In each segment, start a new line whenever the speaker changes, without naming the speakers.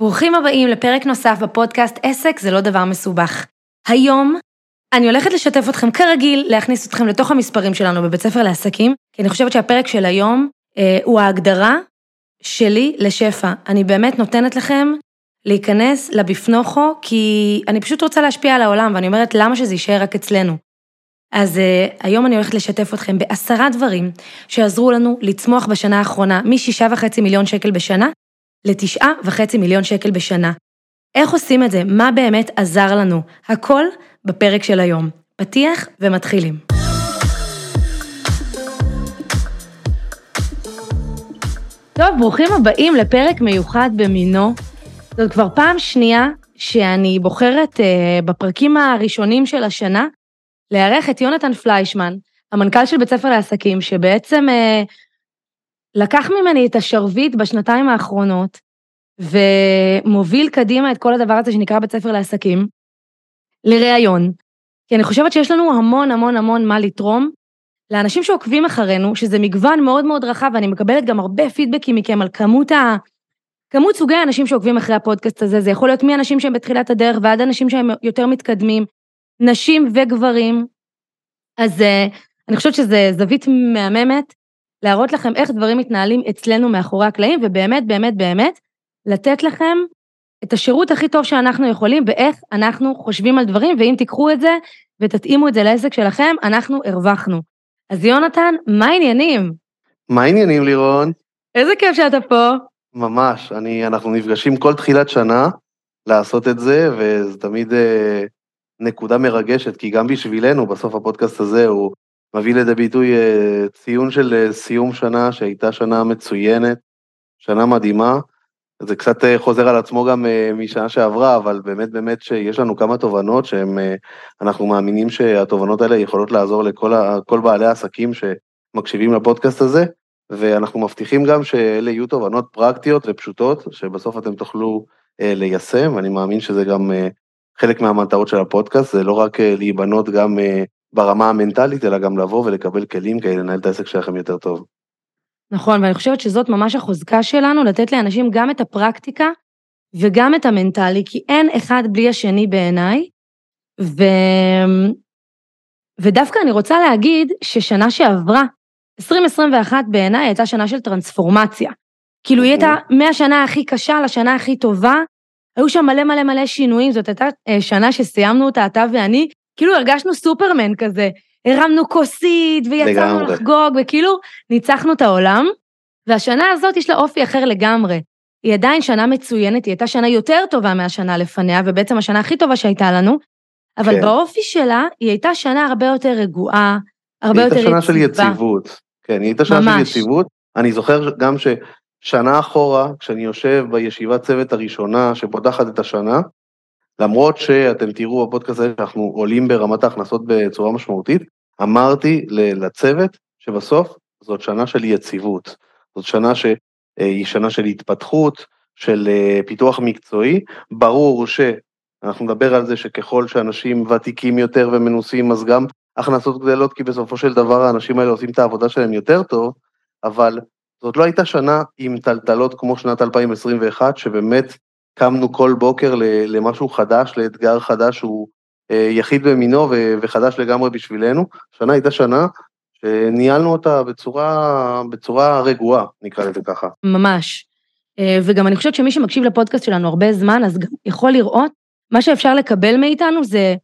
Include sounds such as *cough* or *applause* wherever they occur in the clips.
ברוכים הבאים לפרק נוסף בפודקאסט עסק זה לא דבר מסובך. היום אני הולכת לשתף אתכם כרגיל, להכניס אתכם לתוך המספרים שלנו בבית ספר לעסקים, כי אני חושבת שהפרק של היום אה, הוא ההגדרה שלי לשפע. אני באמת נותנת לכם להיכנס לבפנוכו, כי אני פשוט רוצה להשפיע על העולם, ואני אומרת למה שזה יישאר רק אצלנו. אז uh, היום אני הולכת לשתף אתכם בעשרה דברים שעזרו לנו לצמוח בשנה האחרונה משישה וחצי מיליון שקל בשנה לתשעה וחצי מיליון שקל בשנה. איך עושים את זה? מה באמת עזר לנו? הכל בפרק של היום. פתיח ומתחילים. טוב, ברוכים הבאים לפרק מיוחד במינו. זאת כבר פעם שנייה שאני בוחרת uh, בפרקים הראשונים של השנה לארח את יונתן פליישמן, המנכ"ל של בית ספר לעסקים, שבעצם uh, לקח ממני את השרביט בשנתיים האחרונות, ומוביל קדימה את כל הדבר הזה שנקרא בית ספר לעסקים, לראיון. כי אני חושבת שיש לנו המון המון המון מה לתרום לאנשים שעוקבים אחרינו, שזה מגוון מאוד מאוד רחב, ואני מקבלת גם הרבה פידבקים מכם על כמות ה... כמות סוגי האנשים שעוקבים אחרי הפודקאסט הזה, זה יכול להיות מאנשים שהם בתחילת הדרך ועד אנשים שהם יותר מתקדמים, נשים וגברים. אז uh, אני חושבת שזו זווית מהממת להראות לכם איך דברים מתנהלים אצלנו מאחורי הקלעים, ובאמת, באמת, באמת, לתת לכם את השירות הכי טוב שאנחנו יכולים, ואיך אנחנו חושבים על דברים, ואם תיקחו את זה ותתאימו את זה לעסק שלכם, אנחנו הרווחנו. אז יונתן, מה העניינים?
מה העניינים, לירון?
איזה כיף שאתה פה.
ממש, אני, אנחנו נפגשים כל תחילת שנה לעשות את זה, וזה תמיד אה, נקודה מרגשת, כי גם בשבילנו, בסוף הפודקאסט הזה הוא מביא לידי ביטוי אה, ציון של אה, סיום שנה, שהייתה שנה מצוינת, שנה מדהימה. זה קצת אה, חוזר על עצמו גם אה, משנה שעברה, אבל באמת באמת שיש לנו כמה תובנות שהן, אה, אנחנו מאמינים שהתובנות האלה יכולות לעזור לכל בעלי העסקים שמקשיבים לפודקאסט הזה, ואנחנו מבטיחים גם שאלה יהיו תובנות פרקטיות ופשוטות, שבסוף אתם תוכלו ליישם, ואני מאמין שזה גם חלק מהמטרות של הפודקאסט, זה לא רק להיבנות גם ברמה המנטלית, אלא גם לבוא ולקבל כלים כדי לנהל את העסק שלכם יותר טוב.
נכון, ואני חושבת שזאת ממש החוזקה שלנו, לתת לאנשים גם את הפרקטיקה וגם את המנטלי, כי אין אחד בלי השני בעיניי. ו... ודווקא אני רוצה להגיד ששנה שעברה, 2021 בעיניי הייתה שנה של טרנספורמציה. כאילו היא הייתה אוקיי. מהשנה הכי קשה לשנה הכי טובה, היו שם מלא מלא מלא שינויים, זאת הייתה אה, שנה שסיימנו אותה, אתה ואני, כאילו הרגשנו סופרמן כזה, הרמנו כוסית ויצאנו לגמרי. לחגוג, וכאילו ניצחנו את העולם. והשנה הזאת יש לה אופי אחר לגמרי. היא עדיין שנה מצוינת, היא הייתה שנה יותר טובה מהשנה לפניה, ובעצם השנה הכי טובה שהייתה לנו, אבל כן. באופי שלה היא הייתה שנה הרבה יותר רגועה, הרבה יותר יציבה.
היא הייתה שנה של יציבות, כן, היא הייתה שנה ממש. של יציבות. אני זוכר גם ששנה אחורה, כשאני יושב בישיבת צוות הראשונה שפותחת את השנה, למרות שאתם תראו בפודקאסט הזה שאנחנו עולים ברמת ההכנסות בצורה משמעותית, אמרתי לצוות שבסוף זאת שנה של יציבות, זאת שנה שהיא שנה של התפתחות, של אה, פיתוח מקצועי, ברור שאנחנו נדבר על זה שככל שאנשים ותיקים יותר ומנוסים אז גם הכנסות גדלות כי בסופו של דבר האנשים האלה עושים את העבודה שלהם יותר טוב, אבל זאת לא הייתה שנה עם טלטלות כמו שנת 2021 שבאמת קמנו כל בוקר למשהו חדש, לאתגר חדש שהוא אה, יחיד במינו וחדש לגמרי בשבילנו. השנה הייתה שנה שניהלנו אותה בצורה, בצורה רגועה, נקרא לזה ככה.
ממש. אה, וגם אני חושבת שמי שמקשיב לפודקאסט שלנו הרבה זמן, אז גם יכול לראות, מה שאפשר לקבל מאיתנו זה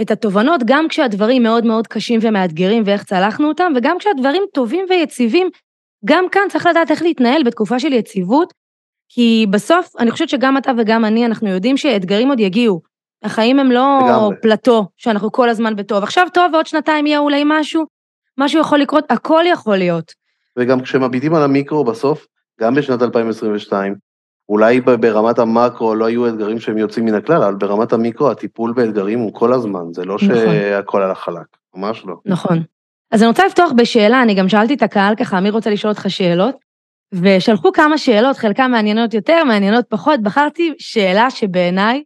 את התובנות, גם כשהדברים מאוד מאוד קשים ומאתגרים ואיך צלחנו אותם, וגם כשהדברים טובים ויציבים, גם כאן צריך לדעת איך להתנהל בתקופה של יציבות, כי בסוף, אני חושבת שגם אתה וגם אני, אנחנו יודעים שאתגרים עוד יגיעו. החיים הם לא לגמרי. פלטו, שאנחנו כל הזמן בטוב. עכשיו טוב, ועוד שנתיים יהיה אולי משהו, משהו יכול לקרות, הכל יכול להיות.
וגם כשמביטים על המיקרו בסוף, גם בשנת 2022, אולי ברמת המקרו לא היו אתגרים שהם יוצאים מן הכלל, אבל ברמת המיקרו הטיפול באתגרים הוא כל הזמן, זה לא נכון. שהכל על החלק, ממש לא.
נכון. אז אני רוצה לפתוח בשאלה, אני גם שאלתי את הקהל ככה, מי רוצה לשאול אותך שאלות? ושלחו כמה שאלות, חלקן מעניינות יותר, מעניינות פחות, בחרתי שאלה שבעיניי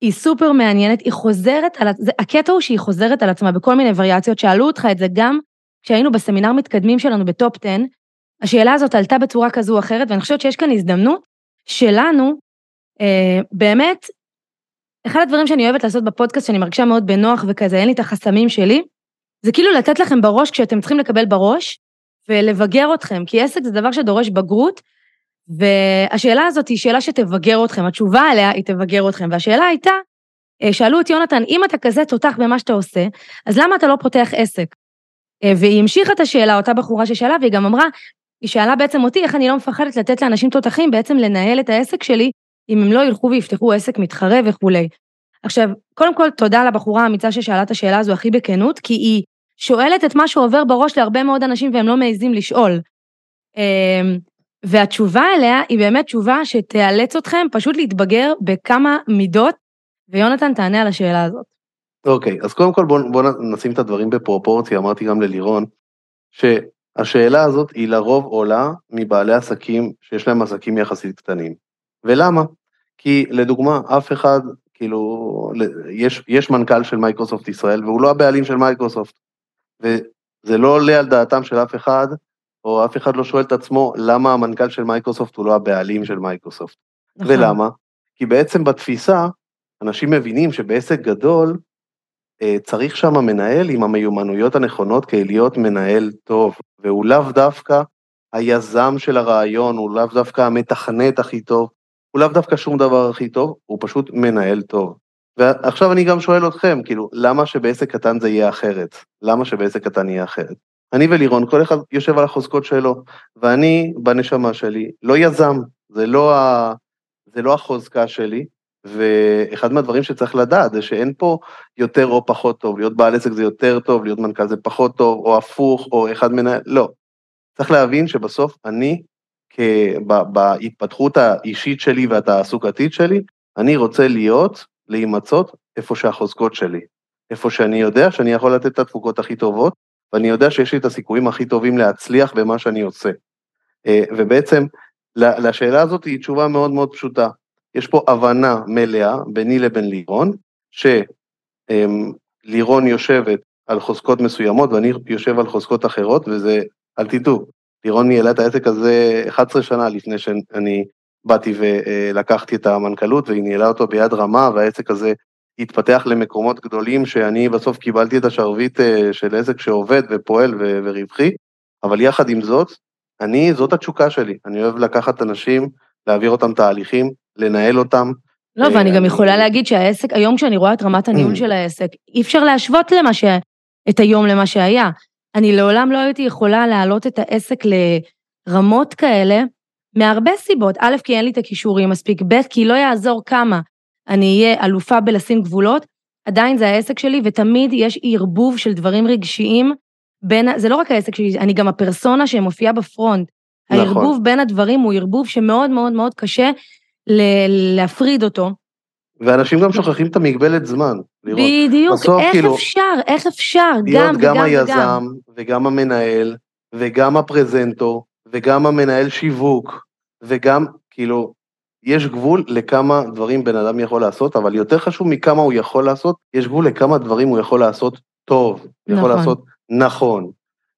היא סופר מעניינת, היא חוזרת על, זה, הקטע הוא שהיא חוזרת על עצמה בכל מיני וריאציות, שאלו אותך את זה גם כשהיינו בסמינר מתקדמים שלנו בטופ 10, השאלה הזאת עלתה בצורה כזו או אחרת, ואני חושבת שיש כאן הזדמנות שלנו אה, באמת, אחד הדברים שאני אוהבת לעשות בפודקאסט, שאני מרגישה מאוד בנוח וכזה, אין לי את החסמים שלי, זה כאילו לתת לכם בראש כשאתם צריכים לקבל בראש, ולבגר אתכם, כי עסק זה דבר שדורש בגרות, והשאלה הזאת היא שאלה שתבגר אתכם, התשובה עליה היא תבגר אתכם, והשאלה הייתה, אה, שאלו את יונתן, אם אתה כזה תותח במה שאתה עושה, אז למה אתה לא פותח עסק? אה, והיא המשיכה את השאלה, אותה בחורה ששאלה, והיא גם אמרה, היא שאלה בעצם אותי, איך אני לא מפחדת לתת לאנשים תותחים בעצם לנהל את העסק שלי, אם הם לא ילכו ויפתחו עסק מתחרה וכולי. עכשיו, קודם כל, תודה לבחורה האמיצה ששאלה את השאלה הזו הכי בכנות, כי היא שואלת את מה שעובר בראש להרבה מאוד אנשים והם לא מעזים לשאול. והתשובה אליה היא באמת תשובה שתיאלץ אתכם פשוט להתבגר בכמה מידות, ויונתן תענה על השאלה הזאת.
אוקיי, okay, אז קודם כל בואו בוא נשים את הדברים בפרופורציה, אמרתי גם ללירון, שהשאלה הזאת היא לרוב עולה מבעלי עסקים שיש להם עסקים יחסית קטנים. ולמה? כי לדוגמה, אף אחד, כאילו, יש, יש מנכ"ל של מייקרוסופט ישראל והוא לא הבעלים של מייקרוסופט. וזה לא עולה על דעתם של אף אחד, או אף אחד לא שואל את עצמו למה המנכ"ל של מייקרוסופט הוא לא הבעלים של מייקרוסופט. נכון. ולמה? כי בעצם בתפיסה, אנשים מבינים שבעסק גדול, אה, צריך שם מנהל עם המיומנויות הנכונות כדי להיות מנהל טוב, והוא לאו דווקא היזם של הרעיון, הוא לאו דווקא המתכנת הכי טוב, הוא לאו דווקא שום דבר הכי טוב, הוא פשוט מנהל טוב. ועכשיו אני גם שואל אתכם, כאילו, למה שבעסק קטן זה יהיה אחרת? למה שבעסק קטן יהיה אחרת? אני ולירון, כל אחד יושב על החוזקות שלו, ואני, בנשמה שלי, לא יזם, זה לא, ה... זה לא החוזקה שלי, ואחד מהדברים שצריך לדעת זה שאין פה יותר או פחות טוב, להיות בעל עסק זה יותר טוב, להיות מנכ"ל זה פחות טוב, או הפוך, או אחד מנהל, לא. צריך להבין שבסוף אני, בהתפתחות האישית שלי והתעסוקתית שלי, אני רוצה להיות להימצאות איפה שהחוזקות שלי, איפה שאני יודע שאני יכול לתת את התפוקות הכי טובות, ואני יודע שיש לי את הסיכויים הכי טובים להצליח במה שאני עושה. אה, ובעצם, לשאלה הזאת היא תשובה מאוד מאוד פשוטה. יש פה הבנה מלאה ביני לבין לירון, שלירון יושבת על חוזקות מסוימות ואני יושב על חוזקות אחרות, וזה, אל תדעו, לירון ניהלה את העסק הזה 11 שנה לפני שאני באתי ולקחתי את המנכ"לות והיא ניהלה אותו ביד רמה והעסק הזה התפתח למקומות גדולים שאני בסוף קיבלתי את השרביט אה, של עסק שעובד ופועל ורווחי, אבל יחד עם זאת, אני, זאת התשוקה שלי, אני אוהב לקחת אנשים, להעביר אותם תהליכים, לנהל אותם.
לא, ואני אה, גם יכולה להגיד שהעסק, היום כשאני רואה את רמת הניהול של העסק, אי אפשר להשוות למה ש... את היום למה שהיה. אני לעולם לא הייתי יכולה להעלות את העסק לרמות כאלה, מהרבה סיבות. א', כי אין לי את הכישורים מספיק, ב', כי לא יעזור כמה אני אהיה אלופה בלשים גבולות, עדיין זה העסק שלי, ותמיד יש ערבוב של דברים רגשיים בין, זה לא רק העסק שלי, אני גם הפרסונה שמופיעה בפרונט. נכון. הערבוב בין הדברים הוא ערבוב שמאוד מאוד מאוד קשה ל- להפריד אותו.
ואנשים גם שוכחים את המגבלת זמן.
לראות. בדיוק, בסוף, איך כאילו, אפשר, איך אפשר, גם
וגם וגם. להיות גם היזם, וגם המנהל, וגם הפרזנטור, וגם המנהל שיווק, וגם, כאילו, יש גבול לכמה דברים בן אדם יכול לעשות, אבל יותר חשוב מכמה הוא יכול לעשות, יש גבול לכמה דברים הוא יכול לעשות טוב, נכון. יכול לעשות נכון.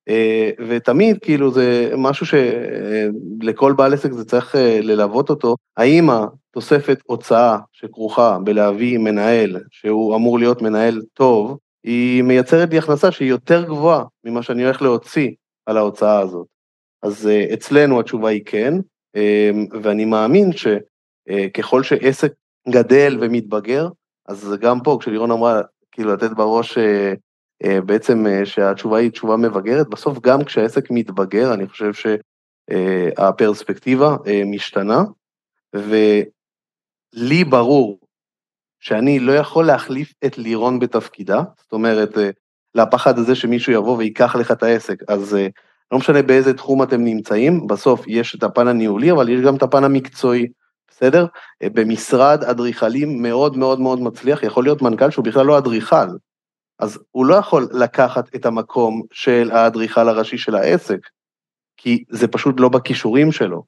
אה, ותמיד כאילו זה משהו שלכל בעל עסק זה צריך אה, ללוות אותו, האם התוספת הוצאה שכרוכה בלהביא מנהל, שהוא אמור להיות מנהל טוב, היא מייצרת לי הכנסה שהיא יותר גבוהה ממה שאני הולך להוציא על ההוצאה הזאת. אז אה, אצלנו התשובה היא כן, ואני מאמין שככל שעסק גדל ומתבגר, אז גם פה כשלירון אמרה כאילו לתת בראש אה, בעצם אה, שהתשובה היא תשובה מבגרת, בסוף גם כשהעסק מתבגר, אני חושב שהפרספקטיבה אה, משתנה, ולי ברור שאני לא יכול להחליף את לירון בתפקידה, זאת אומרת, לפחד הזה שמישהו יבוא ויקח לך את העסק, אז לא משנה באיזה תחום אתם נמצאים, בסוף יש את הפן הניהולי, אבל יש גם את הפן המקצועי, בסדר? במשרד אדריכלים מאוד מאוד מאוד מצליח, יכול להיות מנכ"ל שהוא בכלל לא אדריכל, אז הוא לא יכול לקחת את המקום של האדריכל הראשי של העסק, כי זה פשוט לא בכישורים שלו.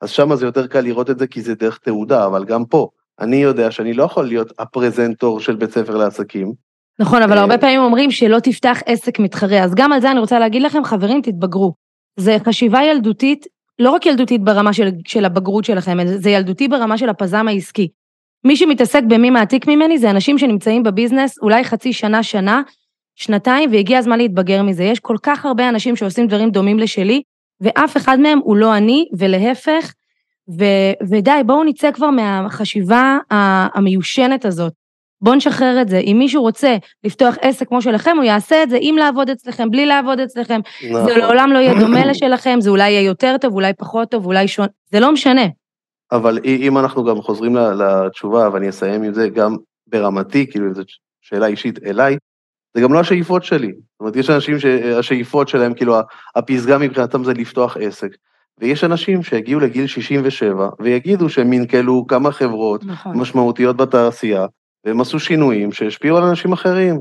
אז שם זה יותר קל לראות את זה כי זה דרך תעודה, אבל גם פה, אני יודע שאני לא יכול להיות הפרזנטור של בית ספר לעסקים.
נכון, אבל הרבה אה, פעמים אומרים שלא תפתח עסק מתחרה, אז גם על זה אני רוצה להגיד לכם, חברים, תתבגרו. זה חשיבה ילדותית לא רק ילדותית ברמה של, של הבגרות שלכם, זה ילדותי ברמה של הפזם העסקי. מי שמתעסק במי מעתיק ממני זה אנשים שנמצאים בביזנס אולי חצי שנה, שנה, שנתיים, והגיע הזמן להתבגר מזה. יש כל כך הרבה אנשים שעושים דברים דומים לשלי, ואף אחד מהם הוא לא אני, ולהפך, ו, ודי, בואו נצא כבר מהחשיבה המיושנת הזאת. בואו נשחרר את זה. אם מישהו רוצה לפתוח עסק כמו שלכם, הוא יעשה את זה עם לעבוד אצלכם, בלי לעבוד אצלכם. נכון. זה לעולם לא יהיה דומה לשלכם, זה אולי יהיה יותר טוב, אולי פחות טוב, אולי שונה, זה לא משנה.
אבל אם אנחנו גם חוזרים לתשובה, ואני אסיים עם זה גם ברמתי, כאילו זו שאלה אישית אליי, זה גם לא השאיפות שלי. זאת אומרת, יש אנשים שהשאיפות שלהם, כאילו, הפסגה מבחינתם זה לפתוח עסק. ויש אנשים שיגיעו לגיל 67 ויגידו שהם ינקלו כמה חברות נכון. משמעותיות בתעשייה, והם עשו שינויים שהשפיעו על אנשים אחרים.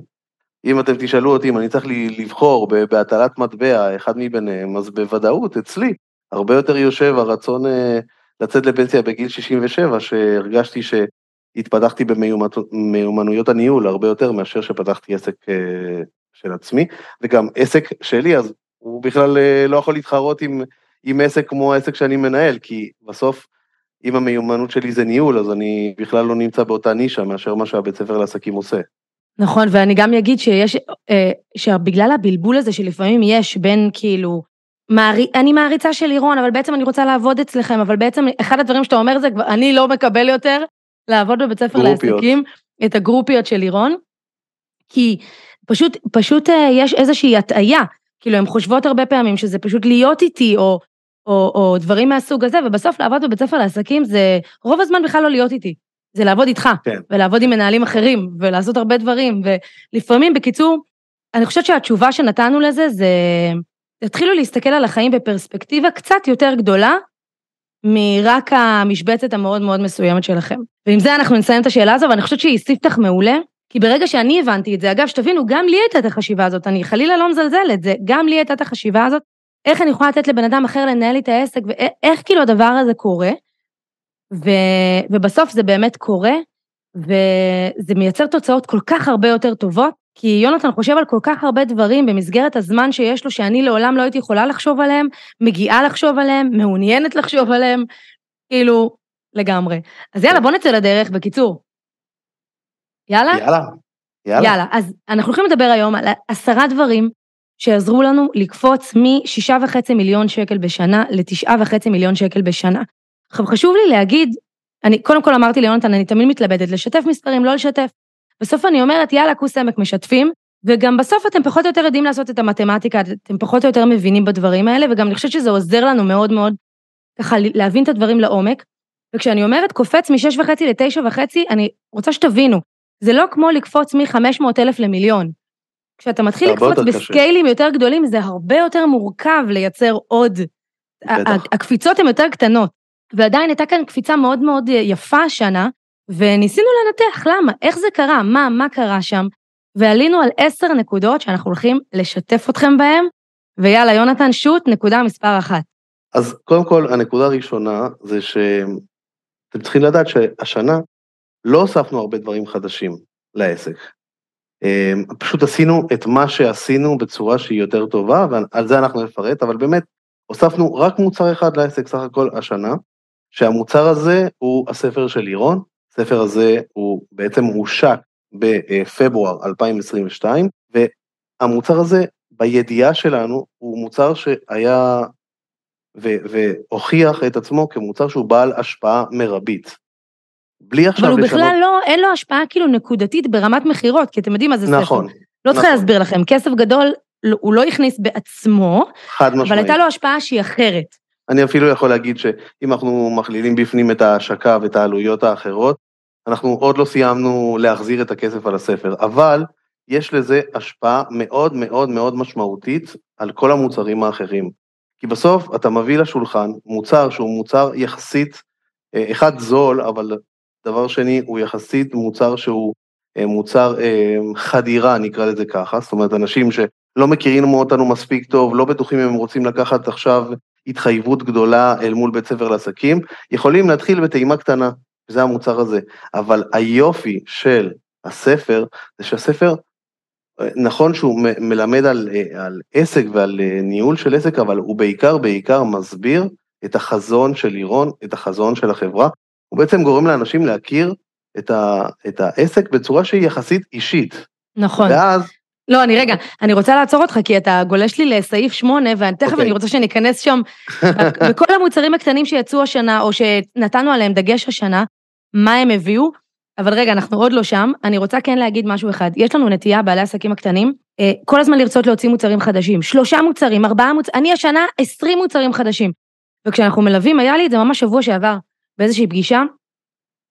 אם אתם תשאלו אותי אם אני צריך לבחור בהטלת מטבע, אחד מביניהם, אז בוודאות, אצלי, הרבה יותר יושב הרצון אה, לצאת לפנסיה בגיל 67, שהרגשתי שהתפתחתי במיומנויות הניהול הרבה יותר מאשר שפתחתי עסק אה, של עצמי, וגם עסק שלי, אז הוא בכלל אה, לא יכול להתחרות עם, עם עסק כמו העסק שאני מנהל, כי בסוף, אם המיומנות שלי זה ניהול, אז אני בכלל לא נמצא באותה נישה מאשר מה שהבית ספר לעסקים עושה.
נכון, ואני גם אגיד שיש, אה, שבגלל הבלבול הזה שלפעמים יש בין כאילו, מערי, אני מעריצה של לירון, אבל בעצם אני רוצה לעבוד אצלכם, אבל בעצם אחד הדברים שאתה אומר זה, אני לא מקבל יותר לעבוד בבית ספר גרופיות. לעסקים, את הגרופיות של לירון, כי פשוט, פשוט אה, יש איזושהי הטעיה, כאילו הן חושבות הרבה פעמים שזה פשוט להיות איתי, או, או, או דברים מהסוג הזה, ובסוף לעבוד בבית ספר לעסקים זה רוב הזמן בכלל לא להיות איתי, זה לעבוד איתך, כן. ולעבוד עם מנהלים אחרים, ולעשות הרבה דברים, ולפעמים, בקיצור, אני חושבת שהתשובה שנתנו לזה זה, תתחילו להסתכל על החיים בפרספקטיבה קצת יותר גדולה מרק המשבצת המאוד מאוד מסוימת שלכם. ועם זה אנחנו נסיים את השאלה הזו, ואני חושבת שהיא ספתח מעולה, כי ברגע שאני הבנתי את זה, אגב, שתבינו, גם לי הייתה את החשיבה הזאת, אני חלילה לא מזלזלת, זה, גם לי הייתה את החשיבה הזאת, איך אני יכולה לתת לבן אדם אחר לנהל לי את העסק, ואיך כאילו הדבר הזה קורה, ו, ובסוף זה באמת קורה, וזה מייצר תוצאות כל כך הרבה יותר טובות, כי יונתן חושב על כל כך הרבה דברים במסגרת הזמן שיש לו, שאני לעולם לא הייתי יכולה לחשוב עליהם, מגיעה לחשוב עליהם, מעוניינת לחשוב עליהם, כאילו, לגמרי. אז יאללה, בוא נצא לדרך, בקיצור. יאללה?
יאללה. יאללה.
יאללה, אז אנחנו הולכים לדבר היום על עשרה דברים שיעזרו לנו לקפוץ משישה וחצי מיליון שקל בשנה לתשעה וחצי מיליון שקל בשנה. עכשיו חשוב לי להגיד, אני קודם כל אמרתי ליונתן, אני תמיד מתלבטת, לשתף מספרים, לא לשתף. בסוף אני אומרת, יאללה, כוס עמק משתפים, וגם בסוף אתם פחות או יותר יודעים לעשות את המתמטיקה, אתם פחות או יותר מבינים בדברים האלה, וגם אני חושבת שזה עוזר לנו מאוד מאוד ככה להבין את הדברים לעומק. וכשאני אומרת קופץ משש וחצי לתשע וחצי, אני רוצה שתבינו, זה לא כמו לקפוץ מ-500 אלף למיליון. כשאתה מתחיל לקפוץ בסקיילים יותר גדולים, זה הרבה יותר מורכב לייצר עוד. הקפיצות הן יותר קטנות. ועדיין הייתה כאן קפיצה מאוד מאוד יפה השנה, וניסינו לנתח למה, איך זה קרה, מה, מה קרה שם, ועלינו על עשר נקודות שאנחנו הולכים לשתף אתכם בהן, ויאללה, יונתן, שוט, נקודה מספר אחת.
אז קודם כל, הנקודה הראשונה זה שאתם צריכים לדעת שהשנה לא הוספנו הרבה דברים חדשים לעסק. אמ, פשוט עשינו את מה שעשינו בצורה שהיא יותר טובה, ועל זה אנחנו נפרט, אבל באמת, הוספנו רק מוצר אחד לעסק סך הכל השנה, שהמוצר הזה הוא הספר של לירון, הספר הזה הוא בעצם הושק בפברואר 2022, והמוצר הזה, בידיעה שלנו, הוא מוצר שהיה והוכיח את עצמו כמוצר שהוא בעל השפעה מרבית.
בלי עכשיו לשנות... אבל הוא בכלל לא, אין לו השפעה כאילו נקודתית ברמת מכירות, כי אתם יודעים מה זה ספר. נכון. לא צריך נכון. להסביר לכם, כסף גדול לא, הוא לא הכניס בעצמו, חד משמעית. אבל הייתה לו השפעה שהיא אחרת.
אני אפילו יכול להגיד שאם אנחנו מכלילים בפנים את ההשקה ואת העלויות האחרות, אנחנו עוד לא סיימנו להחזיר את הכסף על הספר, אבל יש לזה השפעה מאוד מאוד מאוד משמעותית על כל המוצרים האחרים. כי בסוף אתה מביא לשולחן מוצר שהוא מוצר יחסית, אה, אחד זול, אבל דבר שני, הוא יחסית מוצר שהוא אה, מוצר אה, חדירה, נקרא לזה ככה, זאת אומרת, אנשים שלא מכירים אותנו מספיק טוב, לא בטוחים אם הם רוצים לקחת עכשיו התחייבות גדולה אל מול בית ספר לעסקים, יכולים להתחיל בטעימה קטנה, וזה המוצר הזה. אבל היופי של הספר, זה שהספר, אה, נכון שהוא מלמד על, על עסק ועל ניהול של עסק, אבל הוא בעיקר בעיקר מסביר את החזון של לירון, את החזון של החברה, הוא בעצם גורם לאנשים להכיר את, ה, את העסק בצורה שהיא יחסית אישית.
נכון.
ואז...
לא, אני רגע, אני רוצה לעצור אותך, כי אתה גולש לי לסעיף 8, ותכף okay.
אוקיי.
אני רוצה שניכנס שם, *laughs* בכל המוצרים הקטנים שיצאו השנה, או שנתנו עליהם דגש השנה, מה הם הביאו, אבל רגע, אנחנו עוד לא שם, אני רוצה כן להגיד משהו אחד. יש לנו נטייה, בעלי עסקים הקטנים, אה, כל הזמן לרצות להוציא מוצרים חדשים. שלושה מוצרים, ארבעה מוצרים, אני השנה עשרים מוצרים חדשים. וכשאנחנו מלווים, היה לי את זה ממש שבוע שעבר, באיזושהי פגישה,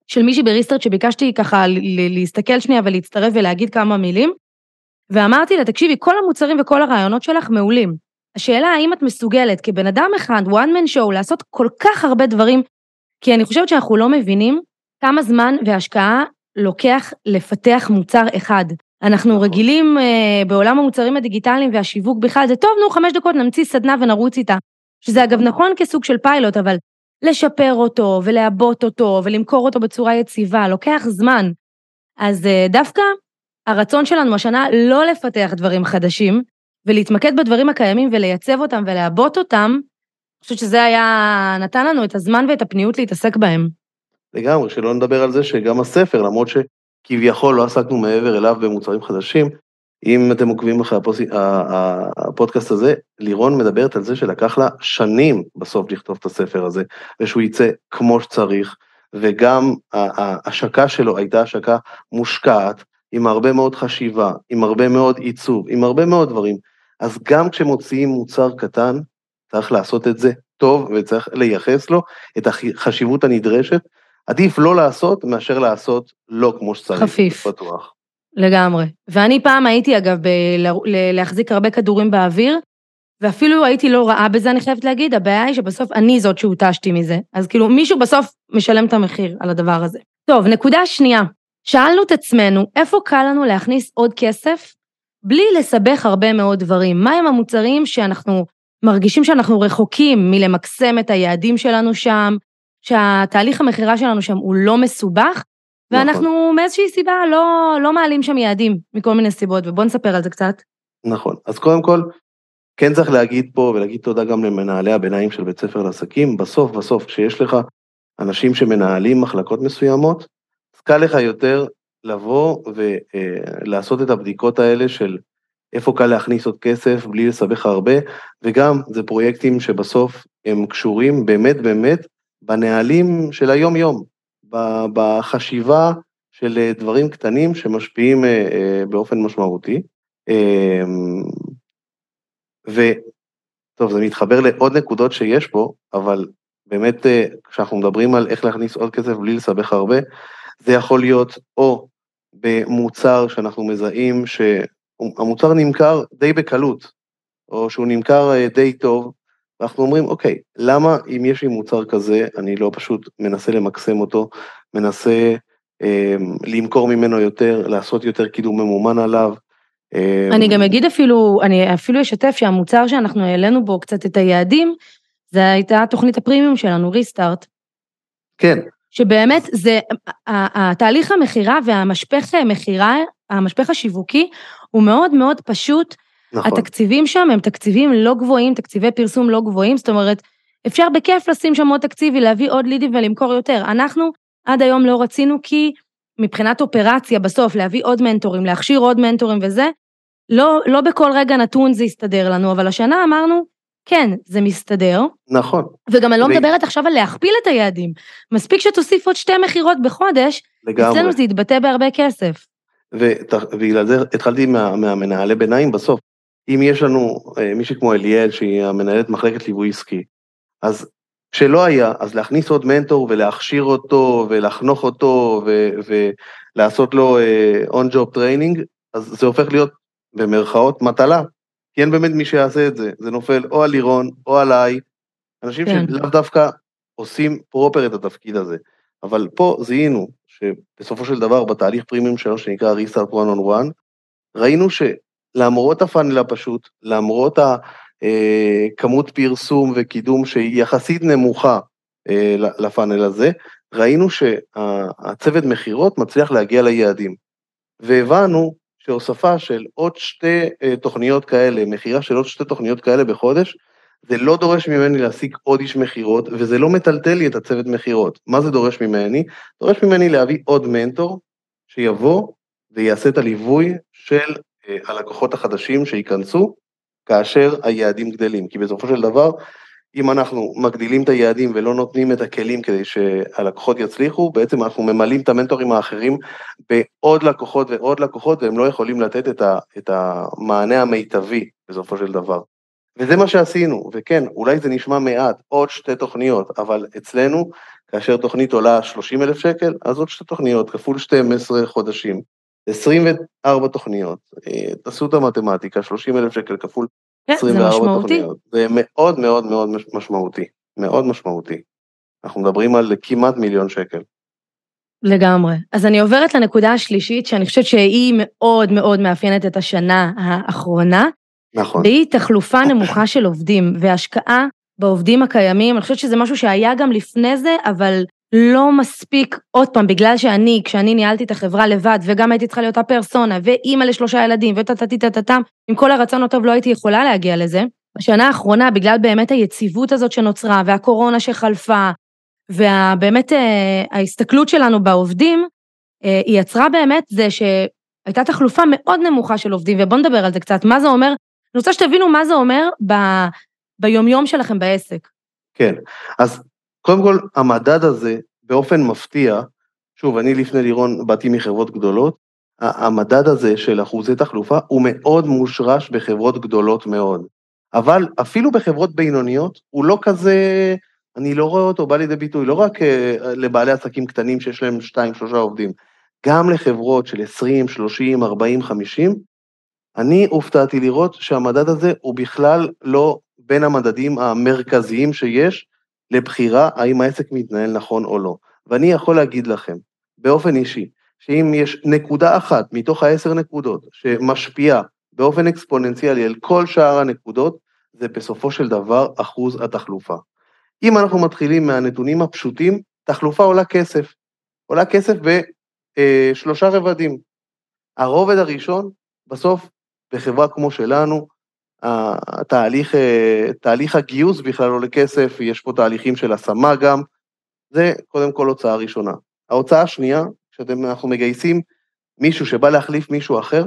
של מישהי בריסטרט שביקשתי ככה להסתכל שנייה ולהצטרף ולהגיד כמה מילים, ואמרתי לה, תקשיבי, כל המוצרים וכל הרעיונות שלך מעולים. השאלה האם את מסוגלת כבן אדם אחד, one man show, לעשות כל כך הרבה דברים, כי אני חושבת שאנחנו לא מבינים כמה זמן והשקעה לוקח לפתח מוצר אחד. אנחנו נכון. רגילים uh, בעולם המוצרים הדיגיטליים והשיווק בכלל, זה טוב, נו, חמש דקות נמציא סדנה ונרוץ איתה. שזה אגב נכון כסוג של פיילוט, אבל לשפר אותו ולעבות אותו ולמכור אותו בצורה יציבה, לוקח זמן. אז uh, דווקא הרצון שלנו השנה לא לפתח דברים חדשים, ולהתמקד בדברים הקיימים ולייצב אותם ולעבות אותם, אני חושבת שזה היה, נתן לנו את הזמן ואת הפניות להתעסק בהם.
לגמרי, שלא נדבר על זה שגם הספר, למרות שכביכול לא עסקנו מעבר אליו במוצרים חדשים, אם אתם עוקבים אחרי הפוס... הפודקאסט הזה, לירון מדברת על זה שלקח לה שנים בסוף לכתוב את הספר הזה, ושהוא יצא כמו שצריך, וגם ההשקה שלו הייתה השקה מושקעת, עם הרבה מאוד חשיבה, עם הרבה מאוד עיצוב, עם הרבה מאוד דברים. אז גם כשמוציאים מוצר קטן, צריך לעשות את זה טוב וצריך לייחס לו את החשיבות הנדרשת, עדיף לא לעשות מאשר לעשות לא כמו שצריך.
חפיף. בטוח. לגמרי. ואני פעם הייתי, אגב, להחזיק הרבה כדורים באוויר, ואפילו הייתי לא רעה בזה, אני חייבת להגיד, הבעיה היא שבסוף אני זאת שהותשתי מזה. אז כאילו, מישהו בסוף משלם את המחיר על הדבר הזה. טוב, נקודה שנייה. שאלנו את עצמנו, איפה קל לנו להכניס עוד כסף בלי לסבך הרבה מאוד דברים? מהם המוצרים שאנחנו מרגישים שאנחנו רחוקים מלמקסם את היעדים שלנו שם, שהתהליך המכירה שלנו שם הוא לא מסובך, ואנחנו נכון. מאיזושהי סיבה לא, לא מעלים שם יעדים מכל מיני סיבות, ובואו נספר על זה קצת.
נכון, אז קודם כל, כן צריך להגיד פה, ולהגיד תודה גם למנהלי הביניים של בית ספר לעסקים, בסוף בסוף כשיש לך אנשים שמנהלים מחלקות מסוימות, אז קל לך יותר לבוא ולעשות את הבדיקות האלה של איפה קל להכניס עוד כסף בלי לסבך הרבה, וגם זה פרויקטים שבסוף הם קשורים באמת באמת בנהלים של היום-יום, בחשיבה של אה, דברים קטנים שמשפיעים אה, אה, באופן משמעותי. אמ, וטוב, זה מתחבר לעוד נקודות שיש פה, אבל באמת כשאנחנו מדברים על איך להכניס עוד כסף בלי לסבך הרבה, זה יכול להיות או במוצר שאנחנו מזהים שהמוצר נמכר די בקלות, או שהוא נמכר די טוב, ואנחנו אומרים, אוקיי, למה אם יש לי מוצר כזה, אני לא פשוט מנסה למקסם אותו, מנסה אה, למכור ממנו יותר, לעשות יותר קידום ממומן עליו.
אה, אני גם אגיד אפילו, אני אפילו אשתף שהמוצר שאנחנו העלינו בו קצת את היעדים, זה הייתה תוכנית הפרימיום שלנו, ריסטארט.
כן.
שבאמת זה, התהליך המכירה והמשפך מכירה, המשפך השיווקי, הוא מאוד מאוד פשוט, נכון. התקציבים שם הם תקציבים לא גבוהים, תקציבי פרסום לא גבוהים, זאת אומרת, אפשר בכיף לשים שם עוד תקציבי, להביא עוד לידים ולמכור יותר. אנחנו עד היום לא רצינו כי מבחינת אופרציה בסוף, להביא עוד מנטורים, להכשיר עוד מנטורים וזה, לא, לא בכל רגע נתון זה יסתדר לנו, אבל השנה אמרנו, כן, זה מסתדר.
נכון.
וגם אני לא ו... מדברת עכשיו על להכפיל את היעדים. מספיק שתוסיף עוד שתי מכירות בחודש, לגמרי. אצלנו זה יתבטא בהרבה כסף.
ובגלל זה התחלתי מה, מהמנהלי ביניים בסוף. אם יש לנו אה, מישהי כמו אליאל, שהיא המנהלת מחלקת ליווי עסקי, אז כשלא היה, אז להכניס עוד מנטור ולהכשיר אותו ולחנוך אותו ו- ולעשות לו on-job uh, training, אז זה הופך להיות במרכאות מטלה, כי אין באמת מי שיעשה את זה, זה נופל או על לירון או עליי, אנשים כן. שלאו דווקא עושים פרופר את התפקיד הזה, אבל פה זיהינו שבסופו של דבר בתהליך פרימיום שלנו שנקרא ריסטארט one on one, ראינו ש... למרות הפאנל הפשוט, למרות הכמות אה, פרסום וקידום שהיא יחסית נמוכה אה, לפאנל הזה, ראינו שהצוות מכירות מצליח להגיע ליעדים. והבנו שהוספה של עוד שתי אה, תוכניות כאלה, מכירה של עוד שתי תוכניות כאלה בחודש, זה לא דורש ממני להשיג עוד איש מכירות, וזה לא מטלטל לי את הצוות מכירות. מה זה דורש ממני? דורש ממני להביא עוד מנטור שיבוא ויעשה את הליווי של הלקוחות החדשים שייכנסו כאשר היעדים גדלים. כי בסופו של דבר, אם אנחנו מגדילים את היעדים ולא נותנים את הכלים כדי שהלקוחות יצליחו, בעצם אנחנו ממלאים את המנטורים האחרים בעוד לקוחות ועוד לקוחות, והם לא יכולים לתת את, ה, את המענה המיטבי בסופו של דבר. וזה מה שעשינו, וכן, אולי זה נשמע מעט, עוד שתי תוכניות, אבל אצלנו, כאשר תוכנית עולה 30 אלף שקל, אז עוד שתי תוכניות, כפול 12 חודשים, 24 תוכניות, אה, תעשו את המתמטיקה, 30 אלף שקל כפול 24 כן, זה תוכניות. זה מאוד מאוד מאוד משמעותי, מאוד משמעותי. אנחנו מדברים על כמעט מיליון שקל.
לגמרי. אז אני עוברת לנקודה השלישית, שאני חושבת שהיא מאוד מאוד מאפיינת את השנה האחרונה.
נכון.
והיא תחלופה נמוכה של עובדים, והשקעה בעובדים הקיימים. אני חושבת שזה משהו שהיה גם לפני זה, אבל לא מספיק, עוד פעם, בגלל שאני, כשאני ניהלתי את החברה לבד, וגם הייתי צריכה להיות הפרסונה, ואימא לשלושה ילדים, וטטטטטטם, עם כל הרצון הטוב לא הייתי יכולה להגיע לזה. בשנה האחרונה, בגלל באמת היציבות הזאת שנוצרה, והקורונה שחלפה, ובאמת אה, ההסתכלות שלנו בעובדים, אה, היא יצרה באמת זה שהייתה תחלופה מאוד נמוכה של עובדים, ובואו נדבר על זה קצת, מה זה אומר? אני רוצה שתבינו מה זה אומר ב, ביומיום שלכם בעסק.
כן, אז קודם כל, המדד הזה, באופן מפתיע, שוב, אני לפני לירון באתי מחברות גדולות, המדד הזה של אחוזי תחלופה הוא מאוד מושרש בחברות גדולות מאוד. אבל אפילו בחברות בינוניות, הוא לא כזה, אני לא רואה אותו בא לידי ביטוי, לא רק אה, לבעלי עסקים קטנים שיש להם 2-3 עובדים, גם לחברות של 20, 30, 40, 50, אני הופתעתי לראות שהמדד הזה הוא בכלל לא בין המדדים המרכזיים שיש לבחירה האם העסק מתנהל נכון או לא. ואני יכול להגיד לכם, באופן אישי, שאם יש נקודה אחת מתוך העשר נקודות שמשפיעה באופן אקספוננציאלי על כל שאר הנקודות, זה בסופו של דבר אחוז התחלופה. אם אנחנו מתחילים מהנתונים הפשוטים, תחלופה עולה כסף. עולה כסף בשלושה רבדים. הרובד הראשון, בסוף, בחברה כמו שלנו, התהליך, אה, תהליך הגיוס בכלל עולה כסף, יש פה תהליכים של השמה גם, זה קודם כל הוצאה ראשונה. ההוצאה השנייה, כשאנחנו מגייסים מישהו שבא להחליף מישהו אחר,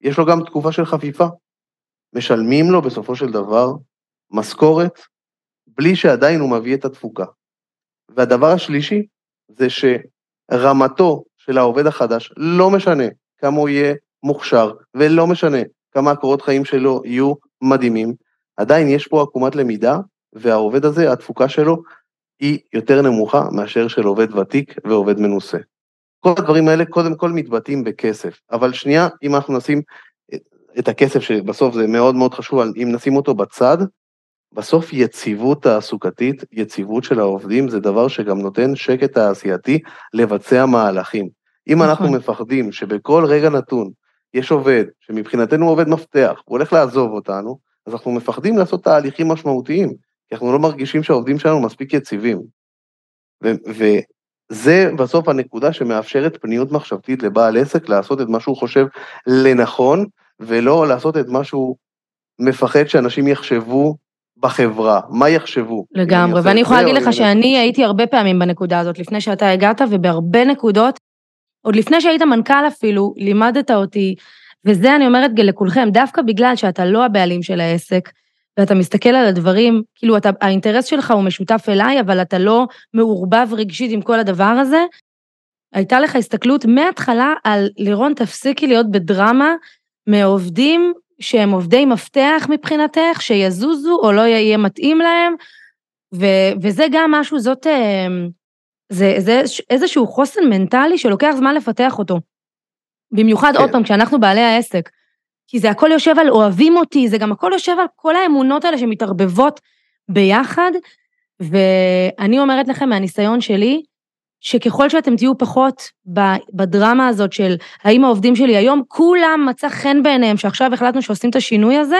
יש לו גם תקופה של חפיפה. משלמים לו בסופו של דבר משכורת, בלי שעדיין הוא מביא את התפוקה. והדבר השלישי, זה שרמתו של העובד החדש, לא משנה כמה הוא יהיה מוכשר, ולא משנה כמה הקורות חיים שלו יהיו מדהימים, עדיין יש פה עקומת למידה, והעובד הזה, התפוקה שלו היא יותר נמוכה מאשר של עובד ותיק ועובד מנוסה. כל הדברים האלה קודם כל מתבטאים בכסף, אבל שנייה, אם אנחנו נשים את הכסף שבסוף זה מאוד מאוד חשוב, אם נשים אותו בצד, בסוף יציבות תעסוקתית, יציבות של העובדים, זה דבר שגם נותן שקט תעשייתי לבצע מהלכים. אם נכון. אנחנו מפחדים שבכל רגע נתון יש עובד שמבחינתנו הוא עובד מפתח, הוא הולך לעזוב אותנו, אז אנחנו מפחדים לעשות תהליכים משמעותיים, כי אנחנו לא מרגישים שהעובדים שלנו מספיק יציבים. וזה בסוף הנקודה שמאפשרת פניות מחשבתית לבעל עסק לעשות את מה שהוא חושב לנכון, ולא לעשות את מה שהוא מפחד שאנשים יחשבו בחברה, מה יחשבו.
לגמרי, ואני יכולה להגיד לך שאני הייתי הרבה פעמים בנקודה הזאת, לפני שאתה הגעת, ובהרבה נקודות עוד לפני שהיית מנכ"ל אפילו, לימדת אותי, וזה אני אומרת לכולכם, דווקא בגלל שאתה לא הבעלים של העסק, ואתה מסתכל על הדברים, כאילו אתה, האינטרס שלך הוא משותף אליי, אבל אתה לא מעורבב רגשית עם כל הדבר הזה, הייתה לך הסתכלות מההתחלה על לירון, תפסיקי להיות בדרמה מעובדים שהם עובדי מפתח מבחינתך, שיזוזו או לא יהיה מתאים להם, ו, וזה גם משהו, זאת... זה, זה איזשהו חוסן מנטלי שלוקח זמן לפתח אותו. במיוחד, כן. עוד פעם, כשאנחנו בעלי העסק. כי זה הכל יושב על אוהבים אותי, זה גם הכל יושב על כל האמונות האלה שמתערבבות ביחד. ואני אומרת לכם מהניסיון שלי, שככל שאתם תהיו פחות בדרמה הזאת של האם העובדים שלי היום, כולם מצא חן בעיניהם שעכשיו החלטנו שעושים את השינוי הזה,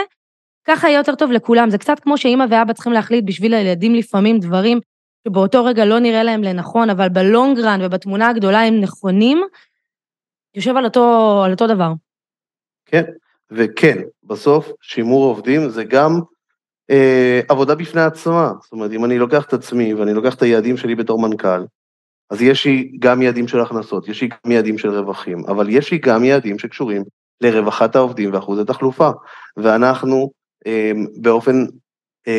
ככה יהיה יותר טוב לכולם. זה קצת כמו שאימא ואבא צריכים להחליט בשביל הילדים לפעמים דברים שבאותו רגע לא נראה להם לנכון, אבל בלונגרן ובתמונה הגדולה הם נכונים, יושב על אותו, על אותו דבר.
כן, וכן, בסוף שימור עובדים זה גם אה, עבודה בפני עצמה, זאת אומרת, אם אני לוקח את עצמי ואני לוקח את היעדים שלי בתור מנכ"ל, אז יש לי גם יעדים של הכנסות, יש לי גם יעדים של רווחים, אבל יש לי גם יעדים שקשורים לרווחת העובדים ואחוז התחלופה, ואנחנו אה, באופן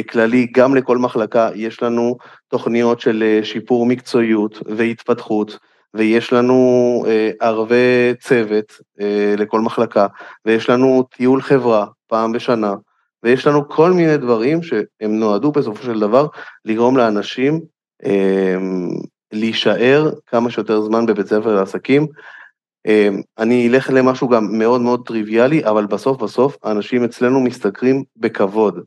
כללי, גם לכל מחלקה יש לנו תוכניות של אה, שיפור מקצועיות והתפתחות, ויש לנו אה, ערבי צוות אה, לכל מחלקה, ויש לנו טיול חברה פעם בשנה, ויש לנו כל מיני דברים שהם נועדו בסופו של דבר לגרום לאנשים אה, להישאר כמה שיותר זמן בבית ספר לעסקים. אה, אני אלך למשהו גם מאוד מאוד טריוויאלי, אבל בסוף בסוף האנשים אצלנו משתכרים בכבוד.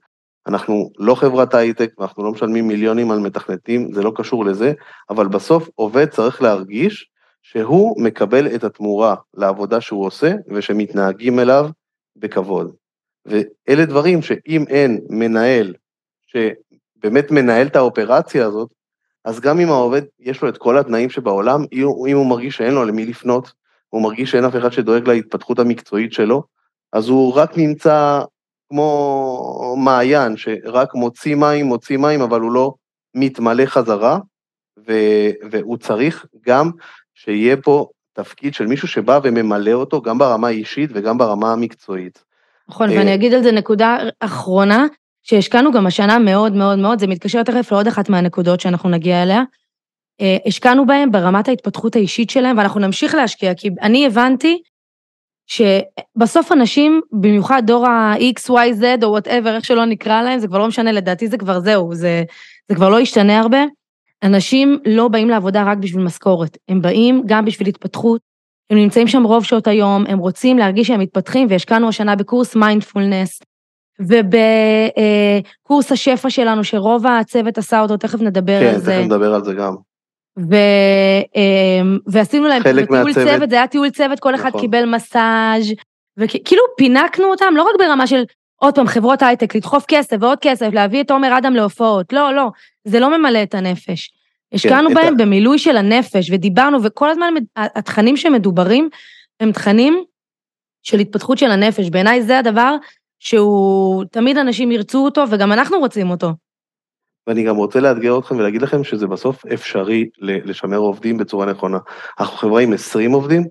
אנחנו לא חברת הייטק ואנחנו לא משלמים מיליונים על מתכנתים, זה לא קשור לזה, אבל בסוף עובד צריך להרגיש שהוא מקבל את התמורה לעבודה שהוא עושה ושמתנהגים אליו בכבוד. ואלה דברים שאם אין מנהל שבאמת מנהל את האופרציה הזאת, אז גם אם העובד יש לו את כל התנאים שבעולם, אם הוא מרגיש שאין לו למי לפנות, הוא מרגיש שאין אף אחד שדואג להתפתחות המקצועית שלו, אז הוא רק נמצא כמו מעיין שרק מוציא מים, מוציא מים, אבל הוא לא מתמלא חזרה, ו, והוא צריך גם שיהיה פה תפקיד של מישהו שבא וממלא אותו גם ברמה האישית וגם ברמה המקצועית.
נכון, ואני אגיד על זה נקודה אחרונה, שהשקענו גם השנה מאוד מאוד מאוד, זה מתקשר תכף לעוד אחת מהנקודות שאנחנו נגיע אליה. אה, השקענו בהם ברמת ההתפתחות האישית שלהם, ואנחנו נמשיך להשקיע, כי אני הבנתי שבסוף אנשים, במיוחד דור ה-X, Y, Z או וואטאבר, איך שלא נקרא להם, זה כבר לא משנה, לדעתי זה כבר זהו, זה, זה כבר לא ישתנה הרבה. אנשים לא באים לעבודה רק בשביל משכורת, הם באים גם בשביל התפתחות, הם נמצאים שם רוב שעות היום, הם רוצים להרגיש שהם מתפתחים, והשקענו השנה בקורס מיינדפולנס, ובקורס השפע שלנו, שרוב הצוות עשה אותו, תכף נדבר
כן,
על זה.
כן, תכף נדבר על זה גם.
ו... אמ, ועשינו להם
חלק
טיול
מהצוות.
צוות, זה היה טיול צוות, כל אחד
נכון.
קיבל מסאז' וכאילו פינקנו אותם, לא רק ברמה של עוד פעם חברות הייטק, לדחוף כסף ועוד כסף, להביא את עומר אדם להופעות, לא, לא, זה לא ממלא את הנפש. השקענו
את
בהם
ה-
במילוי של הנפש, ודיברנו, וכל הזמן התכנים שמדוברים הם תכנים של התפתחות של הנפש. בעיניי זה הדבר שהוא, תמיד אנשים ירצו אותו, וגם אנחנו רוצים אותו.
ואני גם רוצה לאתגר אתכם ולהגיד לכם שזה בסוף אפשרי לשמר עובדים בצורה נכונה. אנחנו חברה עם 20 עובדים,